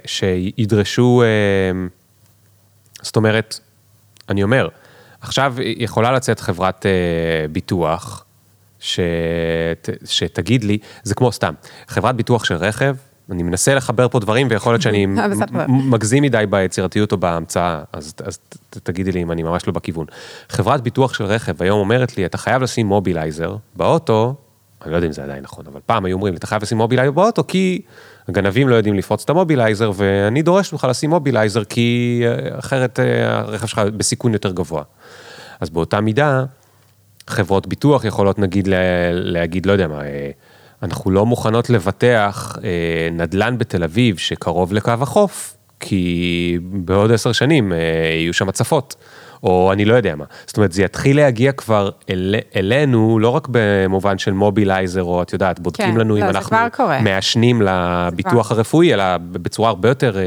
שידרשו, אה, זאת אומרת, אני אומר, עכשיו יכולה לצאת חברת אה, ביטוח, שת, שתגיד לי, זה כמו סתם, חברת ביטוח של רכב, אני מנסה לחבר פה דברים, ויכול להיות שאני [LAUGHS] מגזים מדי ביצירתיות או בהמצאה, אז, אז תגידי לי אם אני ממש לא בכיוון. חברת ביטוח של רכב היום אומרת לי, אתה חייב לשים מובילייזר באוטו, אני לא יודע אם זה עדיין נכון, אבל פעם היו אומרים לי, אתה חייב לשים אימובילייזר באוטו, כי הגנבים לא יודעים לפרוץ את האימובילייזר, ואני דורש ממך לשים אימובילייזר, כי אה, אחרת אה, הרכב שלך בסיכון יותר גבוה. אז באותה מידה, חברות ביטוח יכולות נגיד להגיד, לא יודע מה, אנחנו לא מוכנות לבטח אה, נדל"ן בתל אביב שקרוב לקו החוף, כי בעוד עשר שנים אה, יהיו שם הצפות, או אני לא יודע מה. זאת אומרת, זה יתחיל להגיע כבר אל, אלינו, לא רק במובן של אימובילייזר, או את יודעת, בודקים כן, לנו לא, אם אנחנו מעשנים לביטוח הרפואי, אלא בצורה הרבה יותר אה,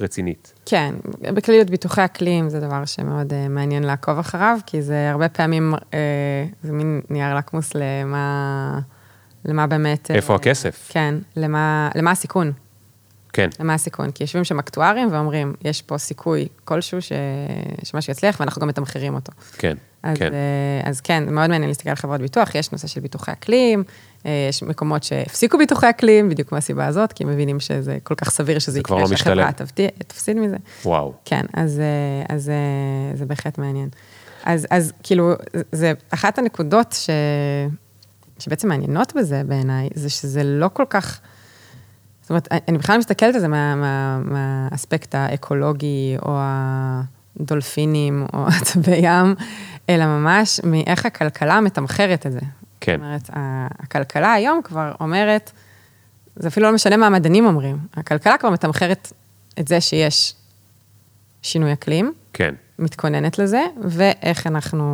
רצינית. כן, בכלליות ביטוחי אקלים זה דבר שמאוד uh, מעניין לעקוב אחריו, כי זה הרבה פעמים, uh, זה מין נייר לקמוס למה... למה באמת... איפה uh, הכסף? כן, למה, למה הסיכון. כן. למה הסיכון? כי יושבים שם אקטוארים ואומרים, יש פה סיכוי כלשהו ש... שמשהו יצליח, ואנחנו גם מתמחרים אותו. כן, אז, כן. אז כן, מאוד מעניין להסתכל על חברות ביטוח, יש נושא של ביטוחי אקלים, יש מקומות שהפסיקו ביטוחי אקלים, בדיוק מהסיבה הזאת, כי מבינים שזה כל כך סביר שזה יקרה, לא שהחברה תפסיד מזה. וואו. כן, אז, אז זה בהחלט מעניין. אז, אז כאילו, זה אחת הנקודות ש... שבעצם מעניינות בזה בעיניי, זה שזה לא כל כך, זאת אומרת, אני בכלל מסתכלת על זה מה, מה, מהאספקט האקולוגי, או הדולפינים, או עצבי ים, אלא ממש מאיך הכלכלה מתמחרת את זה. כן. זאת אומרת, הכלכלה היום כבר אומרת, זה אפילו לא משנה מה המדענים אומרים, הכלכלה כבר מתמחרת את זה שיש שינוי אקלים. כן. מתכוננת לזה, ואיך אנחנו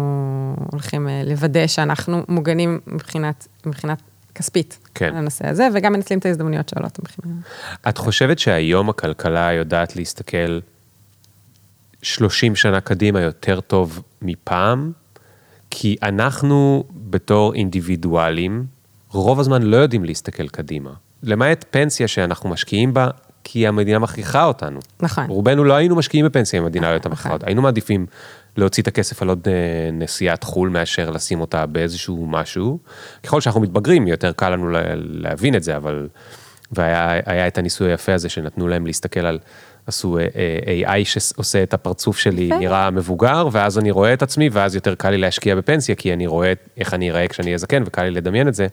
הולכים אה, לוודא שאנחנו מוגנים מבחינת, מבחינת כספית. כן. לנושא הזה, וגם מנצלים את ההזדמנויות שעולות מבחינת... את חושבת שהיום הכלכלה יודעת להסתכל 30 שנה קדימה יותר טוב מפעם? כי אנחנו בתור אינדיבידואלים, רוב הזמן לא יודעים להסתכל קדימה. למעט פנסיה שאנחנו משקיעים בה, כי המדינה מכריחה אותנו. נכון. רובנו לא היינו משקיעים בפנסיה אם המדינה לא הייתה מכריחה אותנו. היינו מעדיפים להוציא את הכסף על עוד אה, נסיעת חו"ל מאשר לשים אותה באיזשהו משהו. ככל שאנחנו מתבגרים, יותר קל לנו להבין את זה, אבל... והיה את הניסוי היפה הזה שנתנו להם להסתכל על עשו אה, אה, AI שעושה את הפרצוף שלי נראה מבוגר, ואז אני רואה את עצמי, ואז יותר קל לי להשקיע בפנסיה, כי אני רואה איך אני אראה כשאני אהיה זקן, וקל לי לדמיין את זה,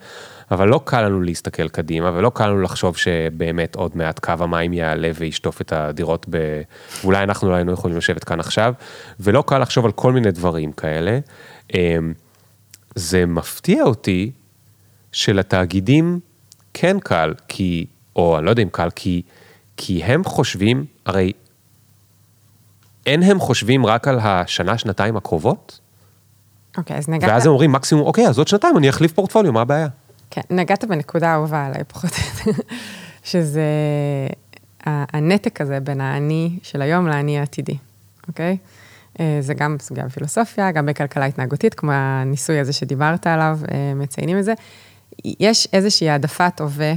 אבל לא קל לנו להסתכל קדימה, ולא קל לנו לחשוב שבאמת עוד מעט קו המים יעלה וישטוף את הדירות, ב... ואולי אנחנו לא היינו יכולים לשבת כאן עכשיו, ולא קל לחשוב על כל מיני דברים כאלה. אמ, זה מפתיע אותי שלתאגידים כן קל, כי, או אני לא יודע אם קל, כי... כי הם חושבים, הרי אין הם חושבים רק על השנה, שנתיים הקרובות? אוקיי, okay, אז נגעת... ואז הם אומרים מקסימום, אוקיי, אז עוד שנתיים אני אחליף פורטפוליו, מה הבעיה? כן, נגעת בנקודה האהובה עליי פחות או יותר, [LAUGHS] שזה הנתק הזה בין האני של היום לאני העתידי, אוקיי? אה, זה גם סוגי הפילוסופיה, גם בכלכלה התנהגותית, כמו הניסוי הזה שדיברת עליו, אה, מציינים את זה. יש איזושהי העדפת הווה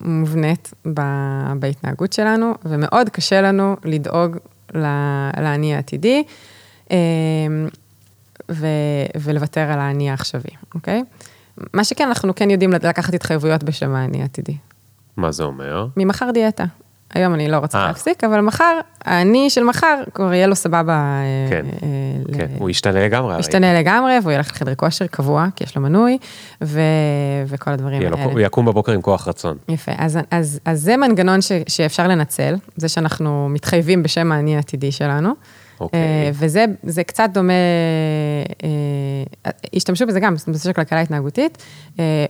מובנית בהתנהגות שלנו, ומאוד קשה לנו לדאוג לאני העתידי, אמ, ולוותר על האני העכשווי, אוקיי? מה שכן, אנחנו כן יודעים לקחת התחייבויות בשם האני העתידי. מה זה אומר? ממחר דיאטה. היום אני לא רוצה 아. אה. להפסיק, אבל מחר, האני של מחר, כבר יהיה לו סבבה. אה, כן, אה, כן. הוא ישתנה לגמרי. הוא ישתנה לגמרי, והוא ילך לחדר כושר קבוע, כי יש לו מנוי. וכל הדברים האלה. הוא יקום בבוקר עם כוח רצון. יפה, אז, זה מנגנון. שאפשר לנצל, זה שאנחנו מתחייבים בשם האני העתידי שלנו. אוקיי. וזה קצת דומה, השתמשו בזה גם, בנושא של כלכלה התנהגותית,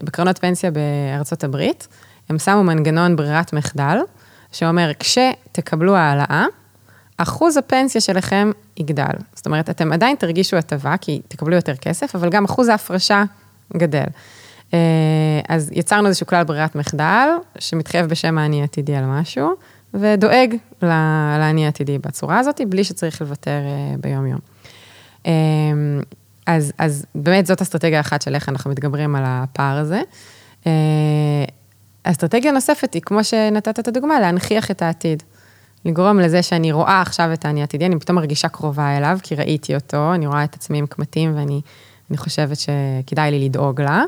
בקרנות פנסיה בארצות הברית, הם שמו מנגנון ברירת מחדל. שאומר, כשתקבלו העלאה, אחוז הפנסיה שלכם יגדל. זאת אומרת, אתם עדיין תרגישו הטבה, כי תקבלו יותר כסף, אבל גם אחוז ההפרשה גדל. אז יצרנו איזשהו כלל ברירת מחדל, שמתחייב בשם האני עתידי על משהו, ודואג לאני עתידי בצורה הזאת, בלי שצריך לוותר ביום-יום. אז, אז באמת זאת אסטרטגיה אחת של איך אנחנו מתגברים על הפער הזה. אסטרטגיה נוספת היא, כמו שנתת את הדוגמה, להנכיח את העתיד. לגרום לזה שאני רואה עכשיו את האני עתידי, אני פתאום מרגישה קרובה אליו, כי ראיתי אותו, אני רואה את עצמי עם קמטים ואני חושבת שכדאי לי לדאוג לה.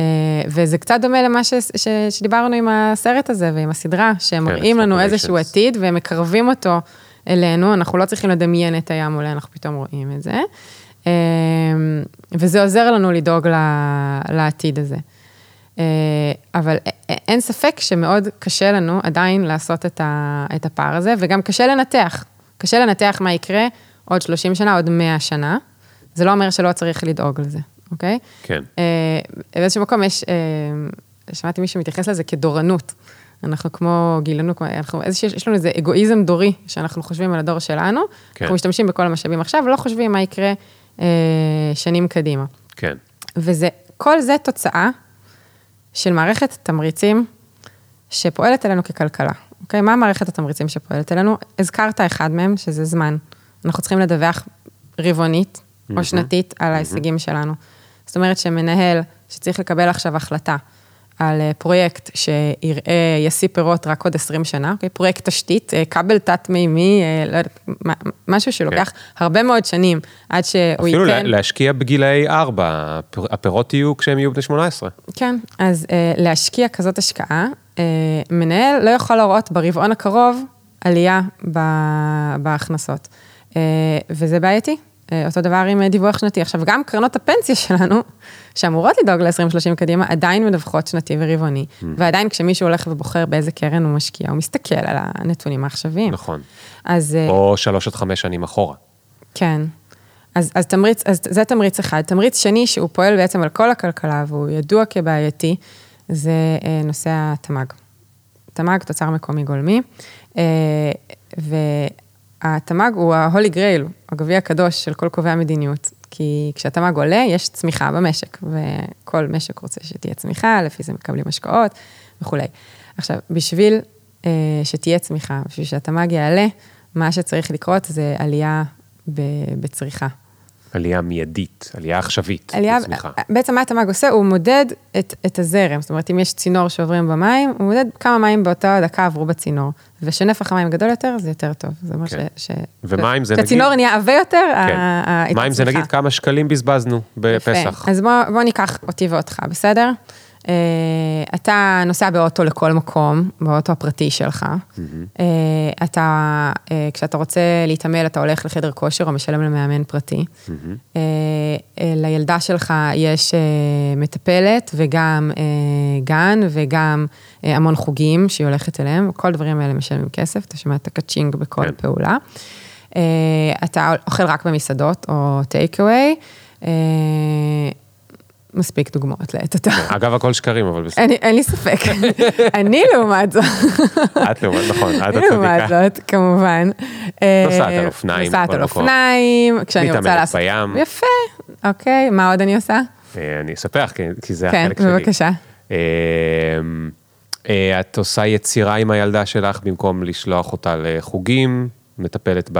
אה, וזה קצת דומה למה ש, ש, שדיברנו עם הסרט הזה ועם הסדרה, שהם כן, מראים לנו איזשהו עתיד והם מקרבים אותו אלינו, אנחנו לא צריכים לדמיין את הים מולה, אנחנו פתאום רואים את זה. אה, וזה עוזר לנו לדאוג לעתיד הזה. אה, אבל אין ספק שמאוד קשה לנו עדיין לעשות את הפער הזה, וגם קשה לנתח. קשה לנתח מה יקרה עוד 30 שנה, עוד 100 שנה. זה לא אומר שלא צריך לדאוג לזה, אוקיי? כן. אה, באיזשהו מקום יש, אה, שמעתי מישהו מתייחס לזה כדורנות. אנחנו כמו גילנו, אנחנו איזשהו, יש לנו איזה אגואיזם דורי, שאנחנו חושבים על הדור שלנו, כן. אנחנו משתמשים בכל המשאבים עכשיו, ולא חושבים מה יקרה אה, שנים קדימה. כן. וזה, כל זה תוצאה של מערכת תמריצים שפועלת עלינו ככלכלה. אוקיי? מה מערכת התמריצים שפועלת עלינו? הזכרת אחד מהם, שזה זמן. אנחנו צריכים לדווח רבעונית או שנתית על ההישגים שלנו. זאת אומרת שמנהל שצריך לקבל עכשיו החלטה על אה, פרויקט שיראה, ישיא פירות רק עוד 20 שנה, אוקיי? פרויקט תשתית, אה, כבל תת-מימי, אה, לא יודעת, משהו שלוקח כן. הרבה מאוד שנים עד שהוא אפילו ייתן... אפילו להשקיע בגילאי 4, הפירות יהיו כשהם יהיו בני 18. כן, אז להשקיע כזאת השקעה, מנהל לא יכול להראות ברבעון הקרוב עלייה בהכנסות, וזה בעייתי. אה, אותו דבר עם אה, דיווח שנתי. עכשיו, גם קרנות הפנסיה שלנו, שאמורות לדאוג ל-20-30 קדימה, עדיין מדווחות שנתי ורבעוני, mm. ועדיין כשמישהו הולך ובוחר באיזה קרן הוא משקיע, הוא מסתכל על הנתונים העכשוויים. נכון. אז... אה, או שלוש עד חמש שנים אחורה. כן. אז, אז תמריץ, אז זה תמריץ אחד. תמריץ שני, שהוא פועל בעצם על כל הכלכלה והוא ידוע כבעייתי, זה נושא התמ"ג. תמ"ג, תוצר מקומי גולמי, ו... התמ"ג הוא ה-Holy Grail, הגביע הקדוש של כל קובעי המדיניות. כי כשהתמ"ג עולה, יש צמיחה במשק, וכל משק רוצה שתהיה צמיחה, לפי זה מקבלים השקעות וכולי. עכשיו, בשביל אה, שתהיה צמיחה, בשביל שהתמ"ג יעלה, מה שצריך לקרות זה עלייה בצריכה. עלייה מיידית, עלייה עכשווית, עלייה, בצמיחה. בעצם מה התמ"ג עושה? הוא מודד את, את הזרם, זאת אומרת, אם יש צינור שעוברים במים, הוא מודד כמה מים באותה דקה עברו בצינור. ושנפח המים גדול יותר, זה יותר טוב. זה אומר כן. ש... ומים זה נגיד... כשהצינור נהיה עבה יותר, כן. מים זה נגיד כמה שקלים בזבזנו בפסח. יפה. אז בוא, בוא ניקח אותי ואותך, בסדר? Uh, אתה נוסע באוטו לכל מקום, באוטו הפרטי שלך. Mm-hmm. Uh, אתה, uh, כשאתה רוצה להתעמל, אתה הולך לחדר כושר או משלם למאמן פרטי. Mm-hmm. לילדה שלך יש מטפלת וגם גן וגם המון חוגים שהיא הולכת אליהם, כל הדברים האלה משלמים כסף, אתה שומע את ה ka-ching בכל כן. פעולה. אתה אוכל רק במסעדות או take away. מספיק דוגמאות לעת עתה. אגב, הכל שקרים, אבל בסדר. אין לי ספק. אני לעומת זאת. את לעומת, נכון, את הצדיקה. אני לעומת זאת, כמובן. נוסעת על אופניים. נוסעת על אופניים, כשאני רוצה לעשות... מתאמנת בים. יפה, אוקיי, מה עוד אני עושה? אה, אני אספר, כי זה החלק שלי. כן, בבקשה. אה, אה, את עושה יצירה עם הילדה שלך במקום לשלוח אותה לחוגים, מטפלת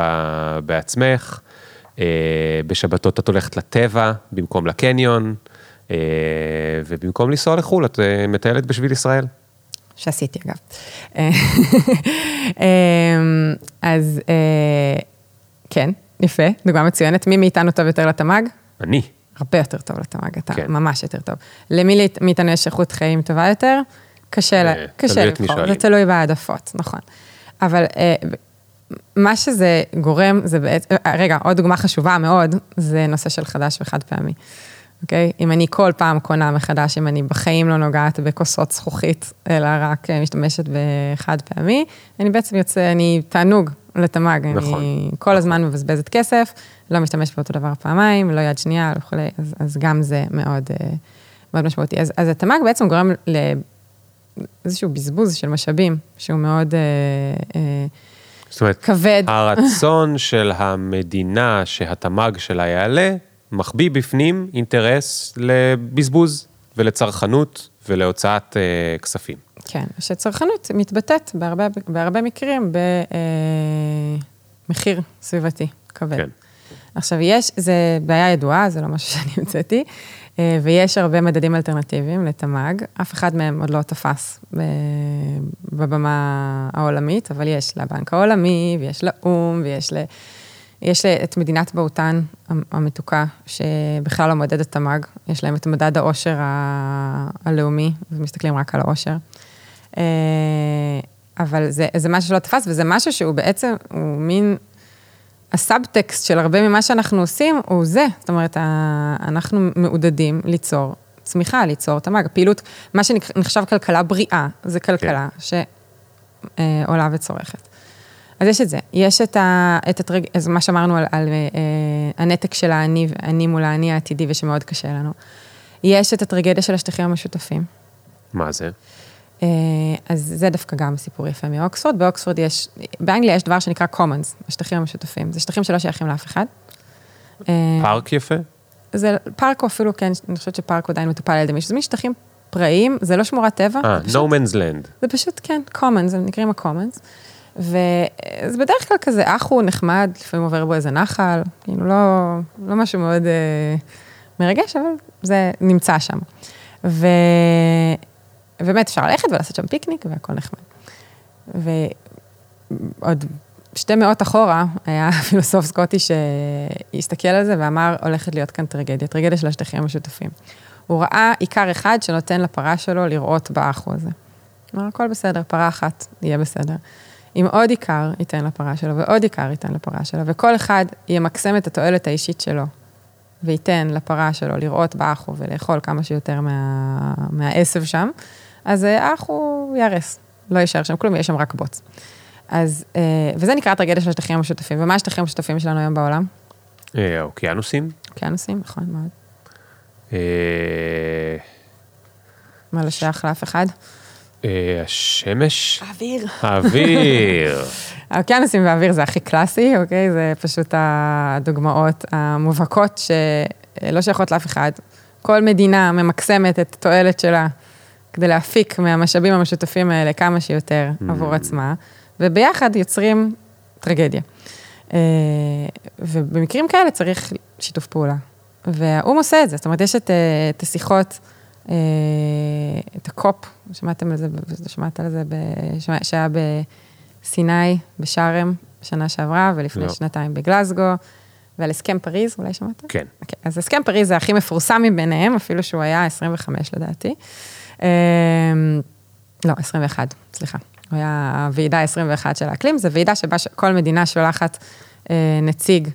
בעצמך. בשבתות את הולכת לטבע במקום לקניון. אה, ובמקום לנסוע לחו"ל, את אה, מטיילת בשביל ישראל. שעשיתי אגב. אה, [LAUGHS] אז כן, יפה, דוגמה מצוינת. מי מאיתנו טוב יותר לתמ"ג? אני. הרבה יותר טוב לתמ"ג, אתה כן. ממש יותר טוב. למי מאיתנו יש איכות חיים טובה יותר? קשה, לה, קשה לבחור, זה תלוי בהעדפות, נכון. אבל מה שזה גורם, זה בעצם, רגע, עוד דוגמה חשובה מאוד, זה נושא של חדש וחד פעמי. אוקיי? אם אני כל פעם קונה מחדש, אם אני בחיים לא נוגעת בכוסות זכוכית, אלא רק אה, משתמשת בחד פעמי, אני בעצם יוצא, אני תענוג לתמ"ג. נכון. אני כל נכון. הזמן מבזבזת כסף, לא משתמשת באותו דבר פעמיים, לא יד שנייה וכולי, אז, אז גם זה מאוד, אה, מאוד משמעותי. אז, אז התמ"ג בעצם גורם לאיזשהו בזבוז של משאבים, שהוא מאוד... אה, זאת אומרת, כבד. הרצון [LAUGHS] של המדינה שהתמ"ג שלה יעלה, מחביא בפנים אינטרס לבזבוז. ולצרכנות ולהוצאת אה, כספים. כן, שצרכנות מתבטאת בהרבה, בהרבה מקרים במחיר אה, סביבתי כבד. כן. עכשיו, יש, זה בעיה ידועה, זה לא משהו [LAUGHS] שאני המצאתי, אה, ויש הרבה מדדים אלטרנטיביים לתמ"ג, אף אחד מהם עוד לא תפס בבמה העולמית, אבל יש לבנק העולמי, ויש לאו"ם, ויש ל... יש את מדינת בהוטן המתוקה, שבכלל לא מודדת תמ"ג, יש להם את מדד העושר הלאומי, ומסתכלים רק על העושר. אה, אבל זה, זה משהו שלא תפס, וזה משהו שהוא בעצם, הוא מין, הסאבטקסט של הרבה ממה שאנחנו עושים הוא זה. זאת אומרת, אנחנו מעודדים ליצור צמיחה, ליצור תמ"ג. פעילות, מה שנחשב כלכלה בריאה, זה כלכלה כן. שעולה וצורכת. אז יש את זה. יש את, ה, את הטרג... אז מה שאמרנו על, על אה, הנתק של האני, אני מול האני העתידי ושמאוד קשה לנו. יש את הטרגדיה של השטחים המשותפים. מה זה? אה, אז זה דווקא גם סיפור יפה מאוקספורד. באוקספורד יש, באנגליה יש דבר שנקרא commons, השטחים המשותפים. זה שטחים שלא שייכים לאף אחד. אה, פארק יפה? זה פארק או אפילו, כן, אני חושבת שפארק עדיין מטופל על ידי מישהו. זה מין שטחים פראיים, זה לא שמורת טבע. אה, no man's land. זה פשוט, כן, commons, הם נקראים ה-commons. וזה בדרך כלל כזה אח הוא נחמד, לפעמים עובר בו איזה נחל, כאילו לא, לא משהו מאוד אה, מרגש, אבל זה נמצא שם. ו... ובאמת אפשר ללכת ולעשות שם פיקניק והכל נחמד. ועוד שתי מאות אחורה, היה [LAUGHS] פילוסוף סקוטי שהסתכל על זה ואמר, הולכת להיות כאן טרגדיה, טרגדיה של השטחים המשותפים. הוא ראה עיקר אחד שנותן לפרה שלו לראות באחו הזה. אמר, הכל בסדר, פרה אחת, יהיה בסדר. אם עוד עיקר ייתן לפרה שלו ועוד עיקר ייתן לפרה שלו, וכל אחד ימקסם את התועלת האישית שלו, וייתן לפרה שלו לראות באחו ולאכול כמה שיותר מה, מהעשב שם, אז האח הוא ייהרס, לא יישאר שם כלום, יהיה שם רק בוץ. אז, אה, וזה נקרא הטרגדיה של השטחים המשותפים. ומה השטחים המשותפים שלנו היום בעולם? אה, אוקיינוסים. אוקיינוסים, נכון מאוד. אה, מה לא שייך לאף אחד? השמש. האוויר. האוויר. [LAUGHS] האוקיינוסים והאוויר זה הכי קלאסי, אוקיי? זה פשוט הדוגמאות המובהקות שלא שייכות לאף אחד. כל מדינה ממקסמת את התועלת שלה כדי להפיק מהמשאבים המשותפים האלה כמה שיותר mm. עבור עצמה, וביחד יוצרים טרגדיה. אה, ובמקרים כאלה צריך שיתוף פעולה. והאו"ם עושה את זה, זאת אומרת, יש את, אה, את השיחות, אה, את הקופ, שמעתם על זה, שמעת על זה, שהיה בסיני, בשארם, בשנה שעברה, ולפני לא. שנתיים בגלסגו, ועל הסכם פריז, אולי שמעת? כן. Okay, אוקיי, אז הסכם פריז זה הכי מפורסם מביניהם, אפילו שהוא היה 25 לדעתי. אמ, לא, 21, סליחה. הוא היה הוועידה 21 של האקלים, זו ועידה שבה כל מדינה שולחת אה, נציג אה,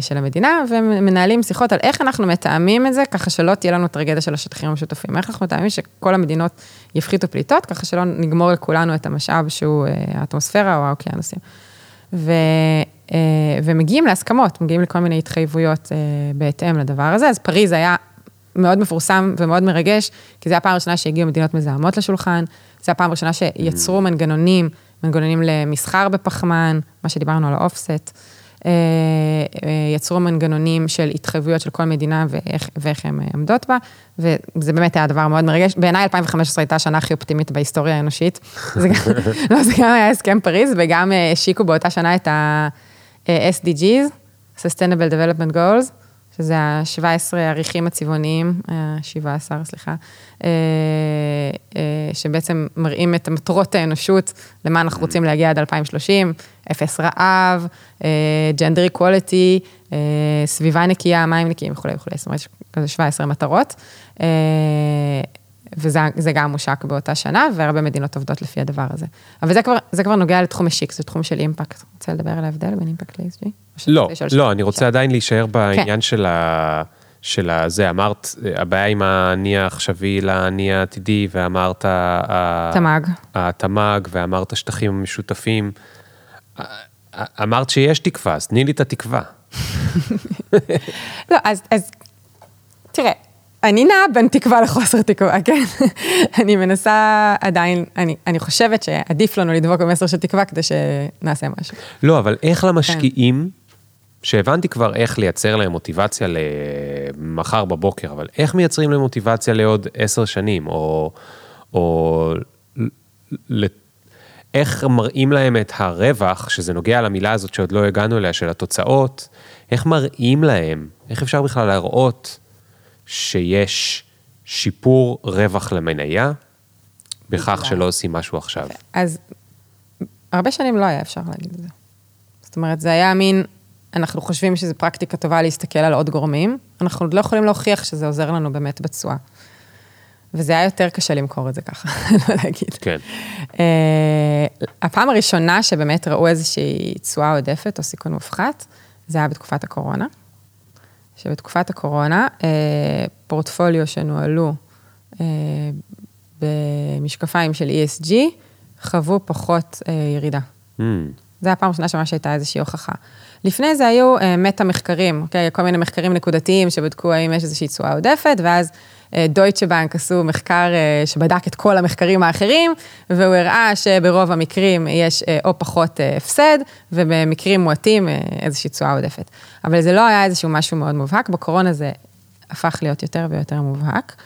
של המדינה, ומנהלים שיחות על איך אנחנו מתאמים את זה, ככה שלא תהיה לנו טרגדיה של השטחים המשותפים. איך אנחנו מתאמים שכל המדינות יפחיתו פליטות, ככה שלא נגמור לכולנו את המשאב שהוא אה, האטמוספירה או האוקיינוסים. ו, ומגיעים להסכמות, מגיעים לכל מיני התחייבויות בהתאם לדבר הזה. אז פריז היה מאוד מפורסם ומאוד מרגש, כי זו הפעם הראשונה שהגיעו מדינות מזהמות לשולחן, זו הפעם הראשונה שיצרו מנגנונים, מנגנונים למסחר בפחמן, מה שדיברנו על האופסט, אה, אה, יצרו מנגנונים של התחייבויות של כל מדינה ואיך, ואיך הן עומדות בה, וזה באמת היה דבר מאוד מרגש. בעיניי 2015 הייתה השנה הכי אופטימית בהיסטוריה האנושית. זה גם, [LAUGHS] [LAUGHS] לא, זה גם היה הסכם פריז, וגם אה, השיקו באותה שנה את ה-SDGs, Sustainable Development Goals. שזה ה-17 העריכים הצבעוניים, ה-17, סליחה, אה, אה, שבעצם מראים את מטרות האנושות, למה אנחנו רוצים להגיע עד 2030, אפס רעב, ג'נדר איקוליטי, סביבה נקייה, מים נקיים וכולי וכולי, זאת אומרת, יש כזה 17 מטרות. וזה גם מושק באותה שנה, והרבה מדינות עובדות לפי הדבר הזה. אבל זה כבר, זה כבר נוגע לתחום משיק, זה תחום של אימפקט. רוצה לדבר על ההבדל בין אימפקט ל-ESG? לא, לא, אני רוצה עדיין להישאר בעניין כן. של ה... של הזה, אמרת, הבעיה עם האני העכשווי לאני העתידי, ואמרת... תמ"ג. התמ"ג, ואמרת שטחים משותפים. אמרת שיש תקווה, אז תני לי את התקווה. [LAUGHS] לא, אז, אז תראה, אני נעה בין תקווה לחוסר תקווה, כן? [LAUGHS] אני מנסה עדיין, אני, אני חושבת שעדיף לנו לדבוק במסר של תקווה כדי שנעשה משהו. לא, אבל איך למשקיעים שהבנתי כבר איך לייצר להם מוטיבציה למחר בבוקר, אבל איך מייצרים להם מוטיבציה לעוד עשר שנים, או, או איך מראים להם את הרווח, שזה נוגע למילה הזאת שעוד לא הגענו אליה, של התוצאות, איך מראים להם, איך אפשר בכלל להראות שיש שיפור רווח למניה, בכך שלא עושים משהו עכשיו. אז הרבה שנים לא היה אפשר להגיד את זה. זאת אומרת, זה היה מין, אנחנו חושבים שזו פרקטיקה טובה להסתכל על עוד גורמים, אנחנו עוד לא יכולים להוכיח שזה עוזר לנו באמת בתשואה. וזה היה יותר קשה למכור את זה ככה, [LAUGHS] לא להגיד. כן. Uh, הפעם הראשונה שבאמת ראו איזושהי תשואה עודפת או סיכון מופחת, זה היה בתקופת הקורונה. שבתקופת הקורונה, uh, פורטפוליו שנוהלו uh, במשקפיים של ESG, חוו פחות uh, ירידה. Mm. זה הפעם הראשונה שממש הייתה איזושהי הוכחה. לפני זה היו uh, מטה מחקרים, אוקיי? כל מיני מחקרים נקודתיים שבדקו האם יש איזושהי תשואה עודפת, ואז דויטשה בנק עשו מחקר uh, שבדק את כל המחקרים האחרים, והוא הראה שברוב המקרים יש uh, או פחות הפסד, ובמקרים מועטים איזושהי תשואה עודפת. אבל זה לא היה איזשהו משהו מאוד מובהק, בקורונה זה הפך להיות יותר ויותר מובהק.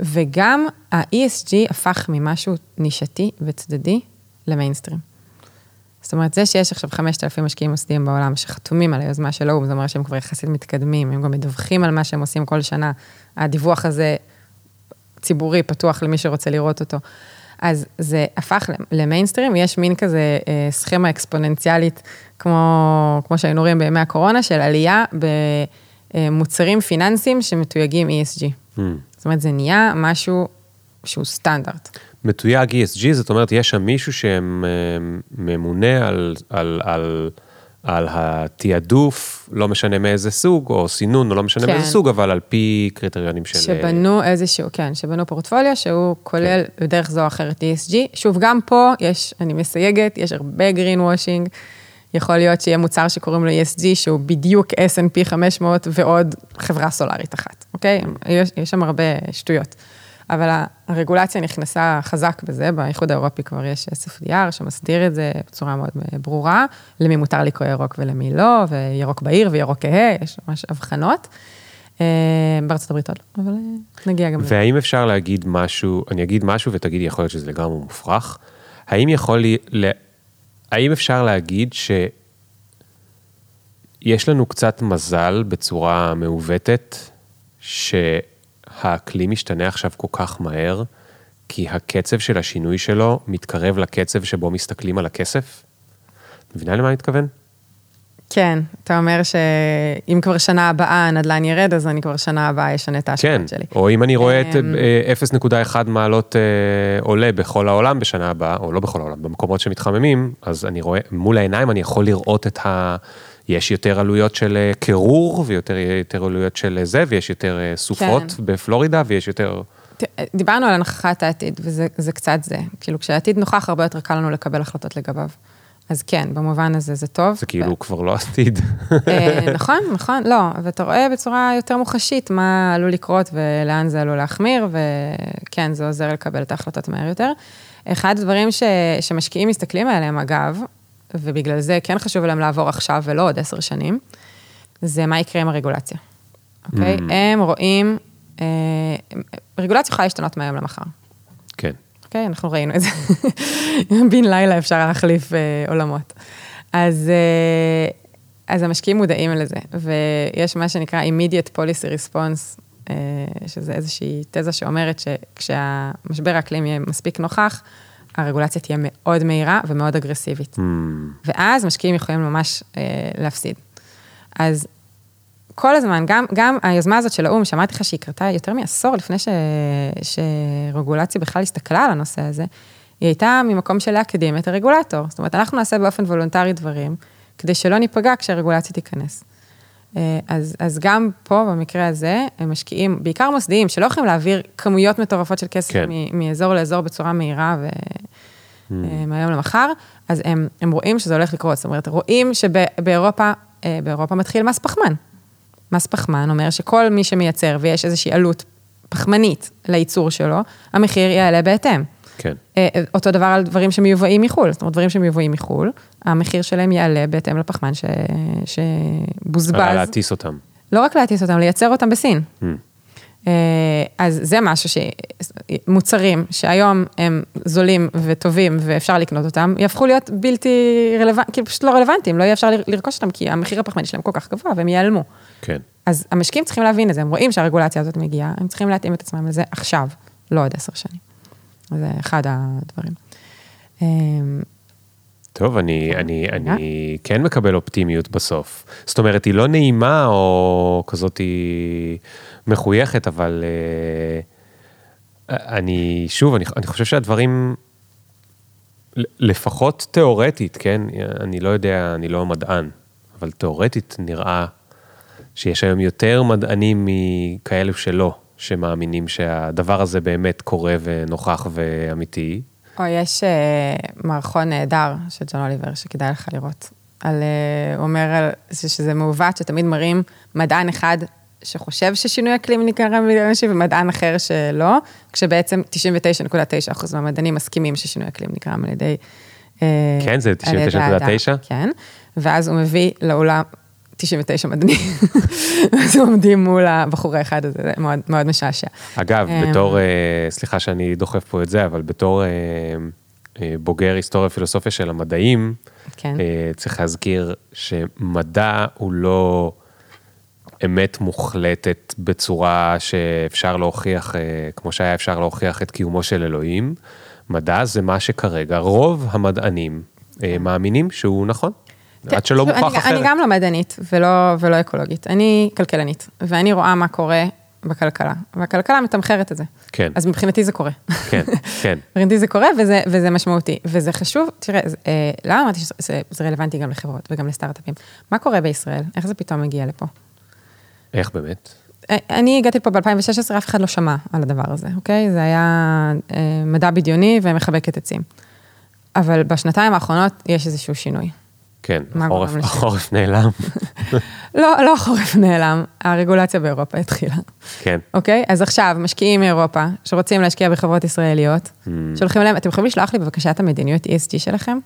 וגם ה-ESG הפך ממשהו נישתי וצדדי למיינסטרים. זאת אומרת, זה שיש עכשיו 5,000 משקיעים מוסדיים בעולם שחתומים על היוזמה של האו"ם, זה אומר שהם כבר יחסית מתקדמים, הם גם מדווחים על מה שהם עושים כל שנה. הדיווח הזה ציבורי, פתוח למי שרוצה לראות אותו. אז זה הפך למיינסטרים, יש מין כזה אה, סכמה אקספוננציאלית, כמו, כמו שהיינו רואים בימי הקורונה, של עלייה במוצרים פיננסיים שמתויגים ESG. Mm. זאת אומרת, זה נהיה משהו שהוא סטנדרט. מתויג ESG, זאת אומרת, יש שם מישהו שממונה על, על, על, על התעדוף, לא משנה מאיזה סוג, או סינון, או לא משנה כן. מאיזה סוג, אבל על פי קריטריונים של... שבנו איזשהו, כן, שבנו פורטפוליו, שהוא כולל כן. בדרך זו או אחרת ESG. שוב, גם פה יש, אני מסייגת, יש הרבה green washing. יכול להיות שיהיה מוצר שקוראים לו ESG, שהוא בדיוק S&P 500 ועוד חברה סולארית אחת, אוקיי? יש, יש שם הרבה שטויות. אבל הרגולציה נכנסה חזק בזה, באיחוד האירופי כבר יש SFDR שמסדיר את זה בצורה מאוד ברורה, למי מותר לקרוא ירוק ולמי לא, וירוק בהיר וירוק כהה, יש ממש הבחנות. אה, בארצות הברית עוד לא, אבל אה, נגיע גם לזה. והאם אפשר להגיד משהו, אני אגיד משהו ותגידי, יכול להיות שזה לגמרי מופרך, האם יכול לי, האם אפשר להגיד שיש לנו קצת מזל בצורה מעוותת, ש... האקלים משתנה עכשיו כל כך מהר, כי הקצב של השינוי שלו מתקרב לקצב שבו מסתכלים על הכסף? מבינה למה אני מתכוון? כן, אתה אומר שאם כבר שנה הבאה הנדל"ן ירד, אז אני כבר שנה הבאה אשנה את ההשקעות כן, שלי. או אם אני רואה את 0.1 אמ, מעלות אה, עולה בכל העולם בשנה הבאה, או לא בכל העולם, במקומות שמתחממים, אז אני רואה, מול העיניים אני יכול לראות את ה... יש יותר עלויות של אה, קירור, ויותר יותר עלויות של אה, זה, ויש יותר אה, סופות כן. בפלורידה, ויש יותר... דיברנו על הנכחת העתיד, וזה קצת זה. כאילו, כשהעתיד נוכח, הרבה יותר קל לנו לקבל החלטות לגביו. אז כן, במובן הזה זה טוב. זה כאילו ו... כבר לא עתיד. נכון, נכון, לא, ואתה רואה בצורה יותר מוחשית מה עלול לקרות ולאן זה עלול להחמיר, וכן, זה עוזר לקבל את ההחלטות מהר יותר. אחד הדברים ש... שמשקיעים מסתכלים עליהם, אגב, ובגלל זה כן חשוב להם לעבור עכשיו ולא עוד עשר שנים, זה מה יקרה עם הרגולציה, אוקיי? Mm. הם רואים, אה, רגולציה יכולה להשתנות מהיום למחר. כן. אוקיי, אנחנו ראינו את זה. [LAUGHS] בן לילה אפשר להחליף אה, עולמות. אז, אה, אז המשקיעים מודעים לזה, ויש מה שנקרא immediate policy response, אה, שזה איזושהי תזה שאומרת שכשהמשבר האקלים יהיה מספיק נוכח, הרגולציה תהיה מאוד מהירה ומאוד אגרסיבית. Mm. ואז משקיעים יכולים ממש אה, להפסיד. אז כל הזמן, גם, גם היוזמה הזאת של האו"ם, שאמרתי לך שהיא קרתה יותר מעשור לפני ש, שרגולציה בכלל הסתכלה על הנושא הזה, היא הייתה ממקום של להקדים את הרגולטור. זאת אומרת, אנחנו נעשה באופן וולונטרי דברים, כדי שלא ניפגע כשהרגולציה תיכנס. אה, אז, אז גם פה, במקרה הזה, הם משקיעים, בעיקר מוסדיים, שלא יכולים להעביר כמויות מטורפות של כסף כן. מאזור לאזור בצורה מהירה ומהיום mm. למחר, אז הם, הם רואים שזה הולך לקרות. זאת אומרת, רואים שבאירופה, אה, באירופה מתחיל מס פחמן. מס פחמן אומר שכל מי שמייצר ויש איזושהי עלות פחמנית לייצור שלו, המחיר יעלה בהתאם. כן. אותו דבר על דברים שמיובאים מחו"ל, זאת אומרת, דברים שמיובאים מחו"ל, המחיר שלהם יעלה בהתאם לפחמן ש... שבוזבז. להטיס אותם. לא רק להטיס אותם, לייצר אותם בסין. Mm. אז זה משהו ש... מוצרים שהיום הם זולים וטובים ואפשר לקנות אותם, יהפכו להיות בלתי רלוונטיים, כאילו פשוט לא רלוונטיים, לא יהיה אפשר לרכוש אותם, כי המחיר הפחמני שלהם כל כך גבוה והם ייעלמו. כן. אז המשקיעים צריכים להבין את זה, הם רואים שהרגולציה הזאת מגיעה, הם צריכים להתאים את עצמם לזה עכשיו, לא עוד עשר שנים. זה אחד הדברים. טוב, אני, אני, אני כן מקבל אופטימיות בסוף. זאת אומרת, היא לא נעימה או כזאת היא מחויכת, אבל uh, אני, שוב, אני, אני חושב שהדברים, לפחות תיאורטית, כן, אני לא יודע, אני לא מדען, אבל תיאורטית נראה שיש היום יותר מדענים מכאלו שלא, שמאמינים שהדבר הזה באמת קורה ונוכח ואמיתי. או יש uh, מערכון נהדר של ג'ון אוליבר, שכדאי לך לראות. על, uh, הוא אומר על, שזה מעוות, שתמיד מראים מדען אחד שחושב ששינוי אקלים נגרם בגלל אנשים, ומדען אחר שלא, כשבעצם 99.9% מהמדענים מסכימים ששינוי אקלים נגרם על ידי... Uh, כן, זה 99.9? כן, ואז הוא מביא לעולם 99 מדענים, [LAUGHS] אז עומדים מול הבחור האחד הזה, זה מאוד, מאוד משעשע. אגב, אמ, בתור, אה, סליחה שאני דוחף פה את זה, אבל בתור אה, אה, בוגר היסטוריה ופילוסופיה של המדעים, כן. צריך להזכיר שמדע הוא לא אמת מוחלטת בצורה שאפשר להוכיח, כמו שהיה אפשר להוכיח את קיומו של אלוהים. מדע זה מה שכרגע רוב המדענים מאמינים שהוא נכון. עד שלא מוכח אחרת. אני גם לא מדענית ולא, ולא אקולוגית, אני כלכלנית, ואני רואה מה קורה בכלכלה, והכלכלה מתמחרת את זה. כן. אז מבחינתי זה קורה. כן, כן. [LAUGHS] מבחינתי זה קורה וזה, וזה משמעותי, וזה חשוב, תראה, אה, למה אמרתי שזה רלוונטי גם לחברות וגם לסטארט-אפים? מה קורה בישראל? איך זה פתאום מגיע לפה? איך באמת? אה, אני הגעתי פה ב-2016, אף אחד לא שמע על הדבר הזה, אוקיי? זה היה אה, מדע בדיוני ומחבקת עצים. אבל בשנתיים האחרונות יש איזשהו שינוי. כן, החורף, החורף נעלם. [LAUGHS] לא, לא החורף נעלם, הרגולציה באירופה התחילה. כן. אוקיי? אז עכשיו, משקיעים מאירופה, שרוצים להשקיע בחברות ישראליות, mm. שולחים להם, אתם יכולים לשלוח לי בבקשה את המדיניות ESG שלכם?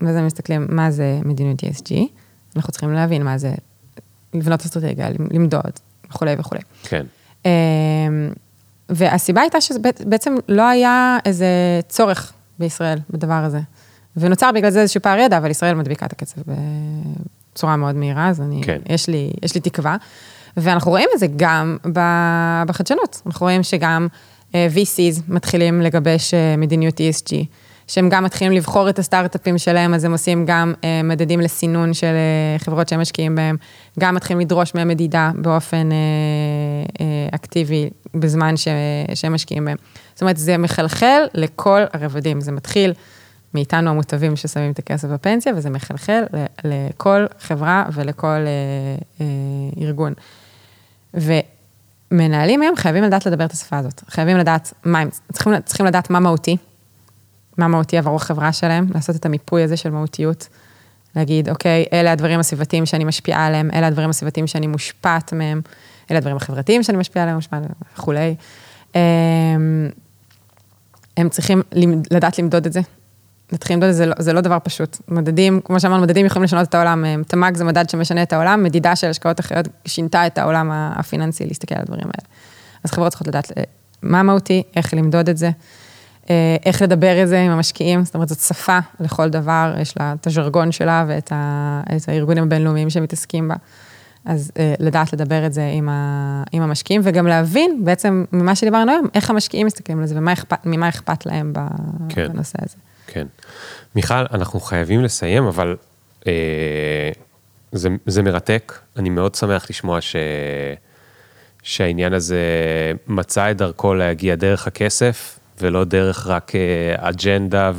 ואז הם מסתכלים, מה זה מדיניות ESG? אנחנו צריכים להבין מה זה, לבנות אסטרטגיה, למדוד, וכולי וכולי. כן. אמ, והסיבה הייתה שבעצם לא היה איזה צורך בישראל בדבר הזה. ונוצר בגלל זה איזשהו פער ידע, אבל ישראל מדביקה את הקצב בצורה מאוד מהירה, אז אני, כן. יש, לי, יש לי תקווה. ואנחנו רואים את זה גם בחדשנות, אנחנו רואים שגם אה, VCs מתחילים לגבש אה, מדיניות ESG, שהם גם מתחילים לבחור את הסטארט-אפים שלהם, אז הם עושים גם אה, מדדים לסינון של חברות שהם משקיעים בהם, גם מתחילים לדרוש מהם מדידה באופן אקטיבי בזמן שהם משקיעים בהם. זאת אומרת, זה מחלחל לכל הרבדים, זה מתחיל מאיתנו המוטבים ששמים את הכסף בפנסיה, וזה מחלחל לכל חברה ולכל אה, אה, ארגון. ומנהלים היום חייבים לדעת לדבר את השפה הזאת, חייבים לדעת מה הם, צריכים, צריכים לדעת מה מהותי, מה מהותי עבור החברה שלהם, לעשות את המיפוי הזה של מהותיות, להגיד, אוקיי, אלה הדברים הסביבתיים שאני משפיעה עליהם, אלה הדברים הסביבתיים שאני מושפעת מהם, אלה הדברים החברתיים שאני משפיעה עליהם, עליהם וכולי. אמ, הם צריכים לדעת למדוד את זה, נתחיל את זה, זה לא דבר פשוט. מדדים, כמו שאמרנו, מדדים יכולים לשנות את העולם. אה, תמ"ג זה מדד שמשנה את העולם, מדידה של השקעות אחרות שינתה את העולם הפיננסי להסתכל על הדברים האלה. אז חברות צריכות לדעת אה, מה מהותי, איך למדוד את זה, אה, איך לדבר את זה עם המשקיעים, זאת אומרת, זאת שפה לכל דבר, יש לה את הז'רגון שלה ואת ה, הארגונים הבינלאומיים שמתעסקים בה. אז לדעת לדבר את זה עם, ה, עם המשקיעים, וגם להבין בעצם ממה שדיברנו היום, איך המשקיעים מסתכלים על זה וממה אכפת להם כן. בנושא הזה. כן. מיכל, אנחנו חייבים לסיים, אבל אה, זה, זה מרתק. אני מאוד שמח לשמוע ש, שהעניין הזה מצא את דרכו להגיע דרך הכסף, ולא דרך רק אה, אג'נדה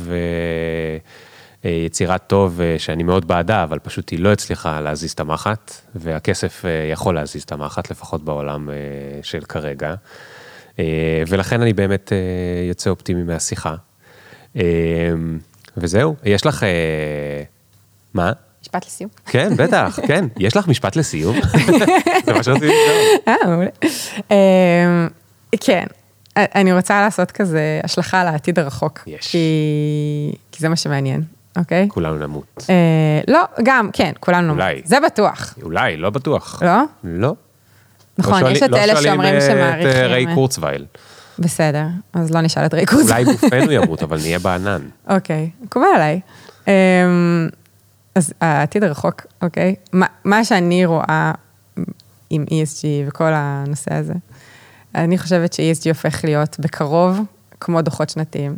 ויצירת אה, טוב, אה, שאני מאוד בעדה, אבל פשוט היא לא הצליחה להזיז את המחט, והכסף אה, יכול להזיז את המחט, לפחות בעולם של כרגע. ולכן אני באמת יוצא אופטימי מהשיחה. אמ, וזהו, יש לך... אה, מה? משפט לסיום. כן, בטח, [LAUGHS] כן. יש לך משפט לסיום? [LAUGHS] זה מה שרציתי לשאול. אה, מעולה. אמ, כן, אני רוצה לעשות כזה השלכה על העתיד הרחוק. יש. כי, זה מה שמעניין, אוקיי? כולנו נמות. אה, לא, גם, כן, כולנו נמות. אולי. זה בטוח. אולי, לא בטוח. לא? לא. נכון, לא יש את אלה שאומרים שמעריכים... לא שואלים את ריי קורצווייל. בסדר, אז לא נשאל את קורצווייל. אולי גופנו ימות, אבל נהיה בענן. אוקיי, מקובל עליי. אמ, אז העתיד הרחוק, אוקיי? מה, מה שאני רואה עם ESG וכל הנושא הזה, אני חושבת ש-ESG הופך להיות בקרוב כמו דוחות שנתיים.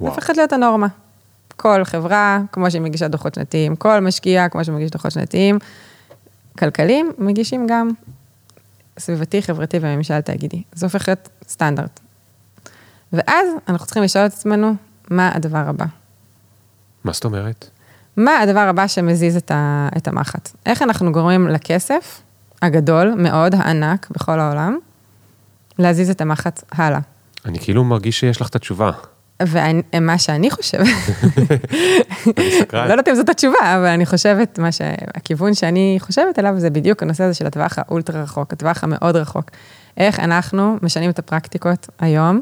וואו. הופכת להיות הנורמה. כל חברה, כמו שהיא מגישה דוחות שנתיים, כל משקיע, כמו שמגיש דוחות שנתיים, כלכליים, מגישים גם סביבתי, חברתי וממשל תאגידי. זה הופך להיות סטנדרט. ואז אנחנו צריכים לשאול את עצמנו, מה הדבר הבא? מה זאת אומרת? מה הדבר הבא שמזיז את, ה, את המחט? איך אנחנו גורמים לכסף הגדול מאוד, הענק בכל העולם, להזיז את המחט הלאה? אני כאילו מרגיש שיש לך את התשובה. ומה שאני חושבת, לא יודעת אם זאת התשובה, אבל אני חושבת, מה שהכיוון שאני חושבת עליו זה בדיוק הנושא הזה של הטווח האולטרה רחוק, הטווח המאוד רחוק. איך אנחנו משנים את הפרקטיקות היום,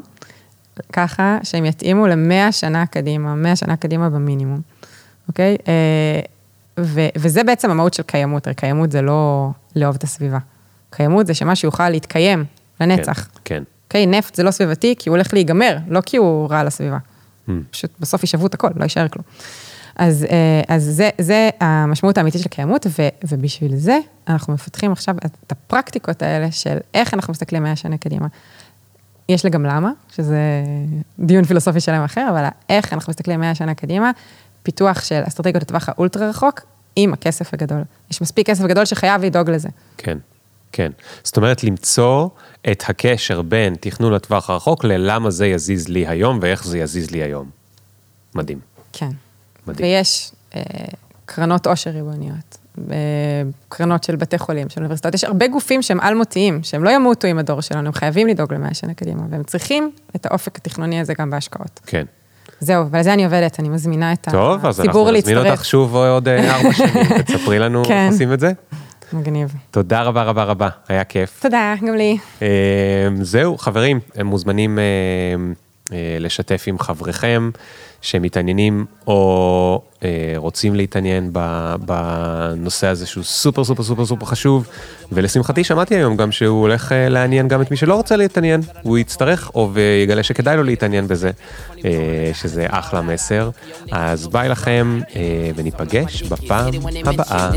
ככה שהם יתאימו למאה שנה קדימה, מאה שנה קדימה במינימום. אוקיי? אה, ו- וזה בעצם המהות של קיימות, הרי קיימות זה לא לאהוב את הסביבה. קיימות זה שמשהו יוכל להתקיים לנצח. כן, כן. אוקיי, נפט זה לא סביבתי, כי הוא הולך להיגמר, לא כי הוא רע לסביבה. Mm. פשוט בסוף יישבו את הכל, לא יישאר כלום. אז, אה, אז זה, זה המשמעות האמיתית של קיימות, ו, ובשביל זה אנחנו מפתחים עכשיו את הפרקטיקות האלה של איך אנחנו מסתכלים מאה שנה קדימה. יש לי גם למה, שזה דיון פילוסופי שלם אחר, אבל איך אנחנו מסתכלים מאה שנה קדימה, פיתוח של אסטרטגיות לטווח האולטרה רחוק, עם הכסף הגדול. יש מספיק כסף גדול שחייב לדאוג לזה. כן, כן. זאת אומרת, למצוא את הקשר בין תכנון לטווח הרחוק ללמה זה יזיז לי היום ואיך זה יזיז לי היום. מדהים. כן. מדהים. ויש אה, קרנות עושר ריבוניות, אה, קרנות של בתי חולים, של אוניברסיטאות, יש הרבה גופים שהם על-מותיים, שהם לא ימותו עם הדור שלנו, הם חייבים לדאוג למאה שנה קדימה, והם צריכים את האופק התכנוני הזה גם בהשקעות. כן. זהו, ועל זה אני עובדת, אני מזמינה את הציבור להצטרף. טוב, אז אנחנו נזמין אותך שוב עוד אה, ארבע שנים, [LAUGHS] תספרי לנו איך כן. עושים את זה. מגניב. תודה רבה רבה רבה, היה כיף. תודה, גם לי. אה, זהו, חברים, הם מוזמנים אה, לשתף עם חבריכם שמתעניינים או אה, רוצים להתעניין בנושא הזה שהוא סופר סופר סופר סופר חשוב, ולשמחתי שמעתי היום גם שהוא הולך אה, לעניין גם את מי שלא רוצה להתעניין, הוא יצטרך או ויגלה שכדאי לו להתעניין בזה, אה, שזה אחלה מסר. אז ביי לכם וניפגש בפעם הבאה.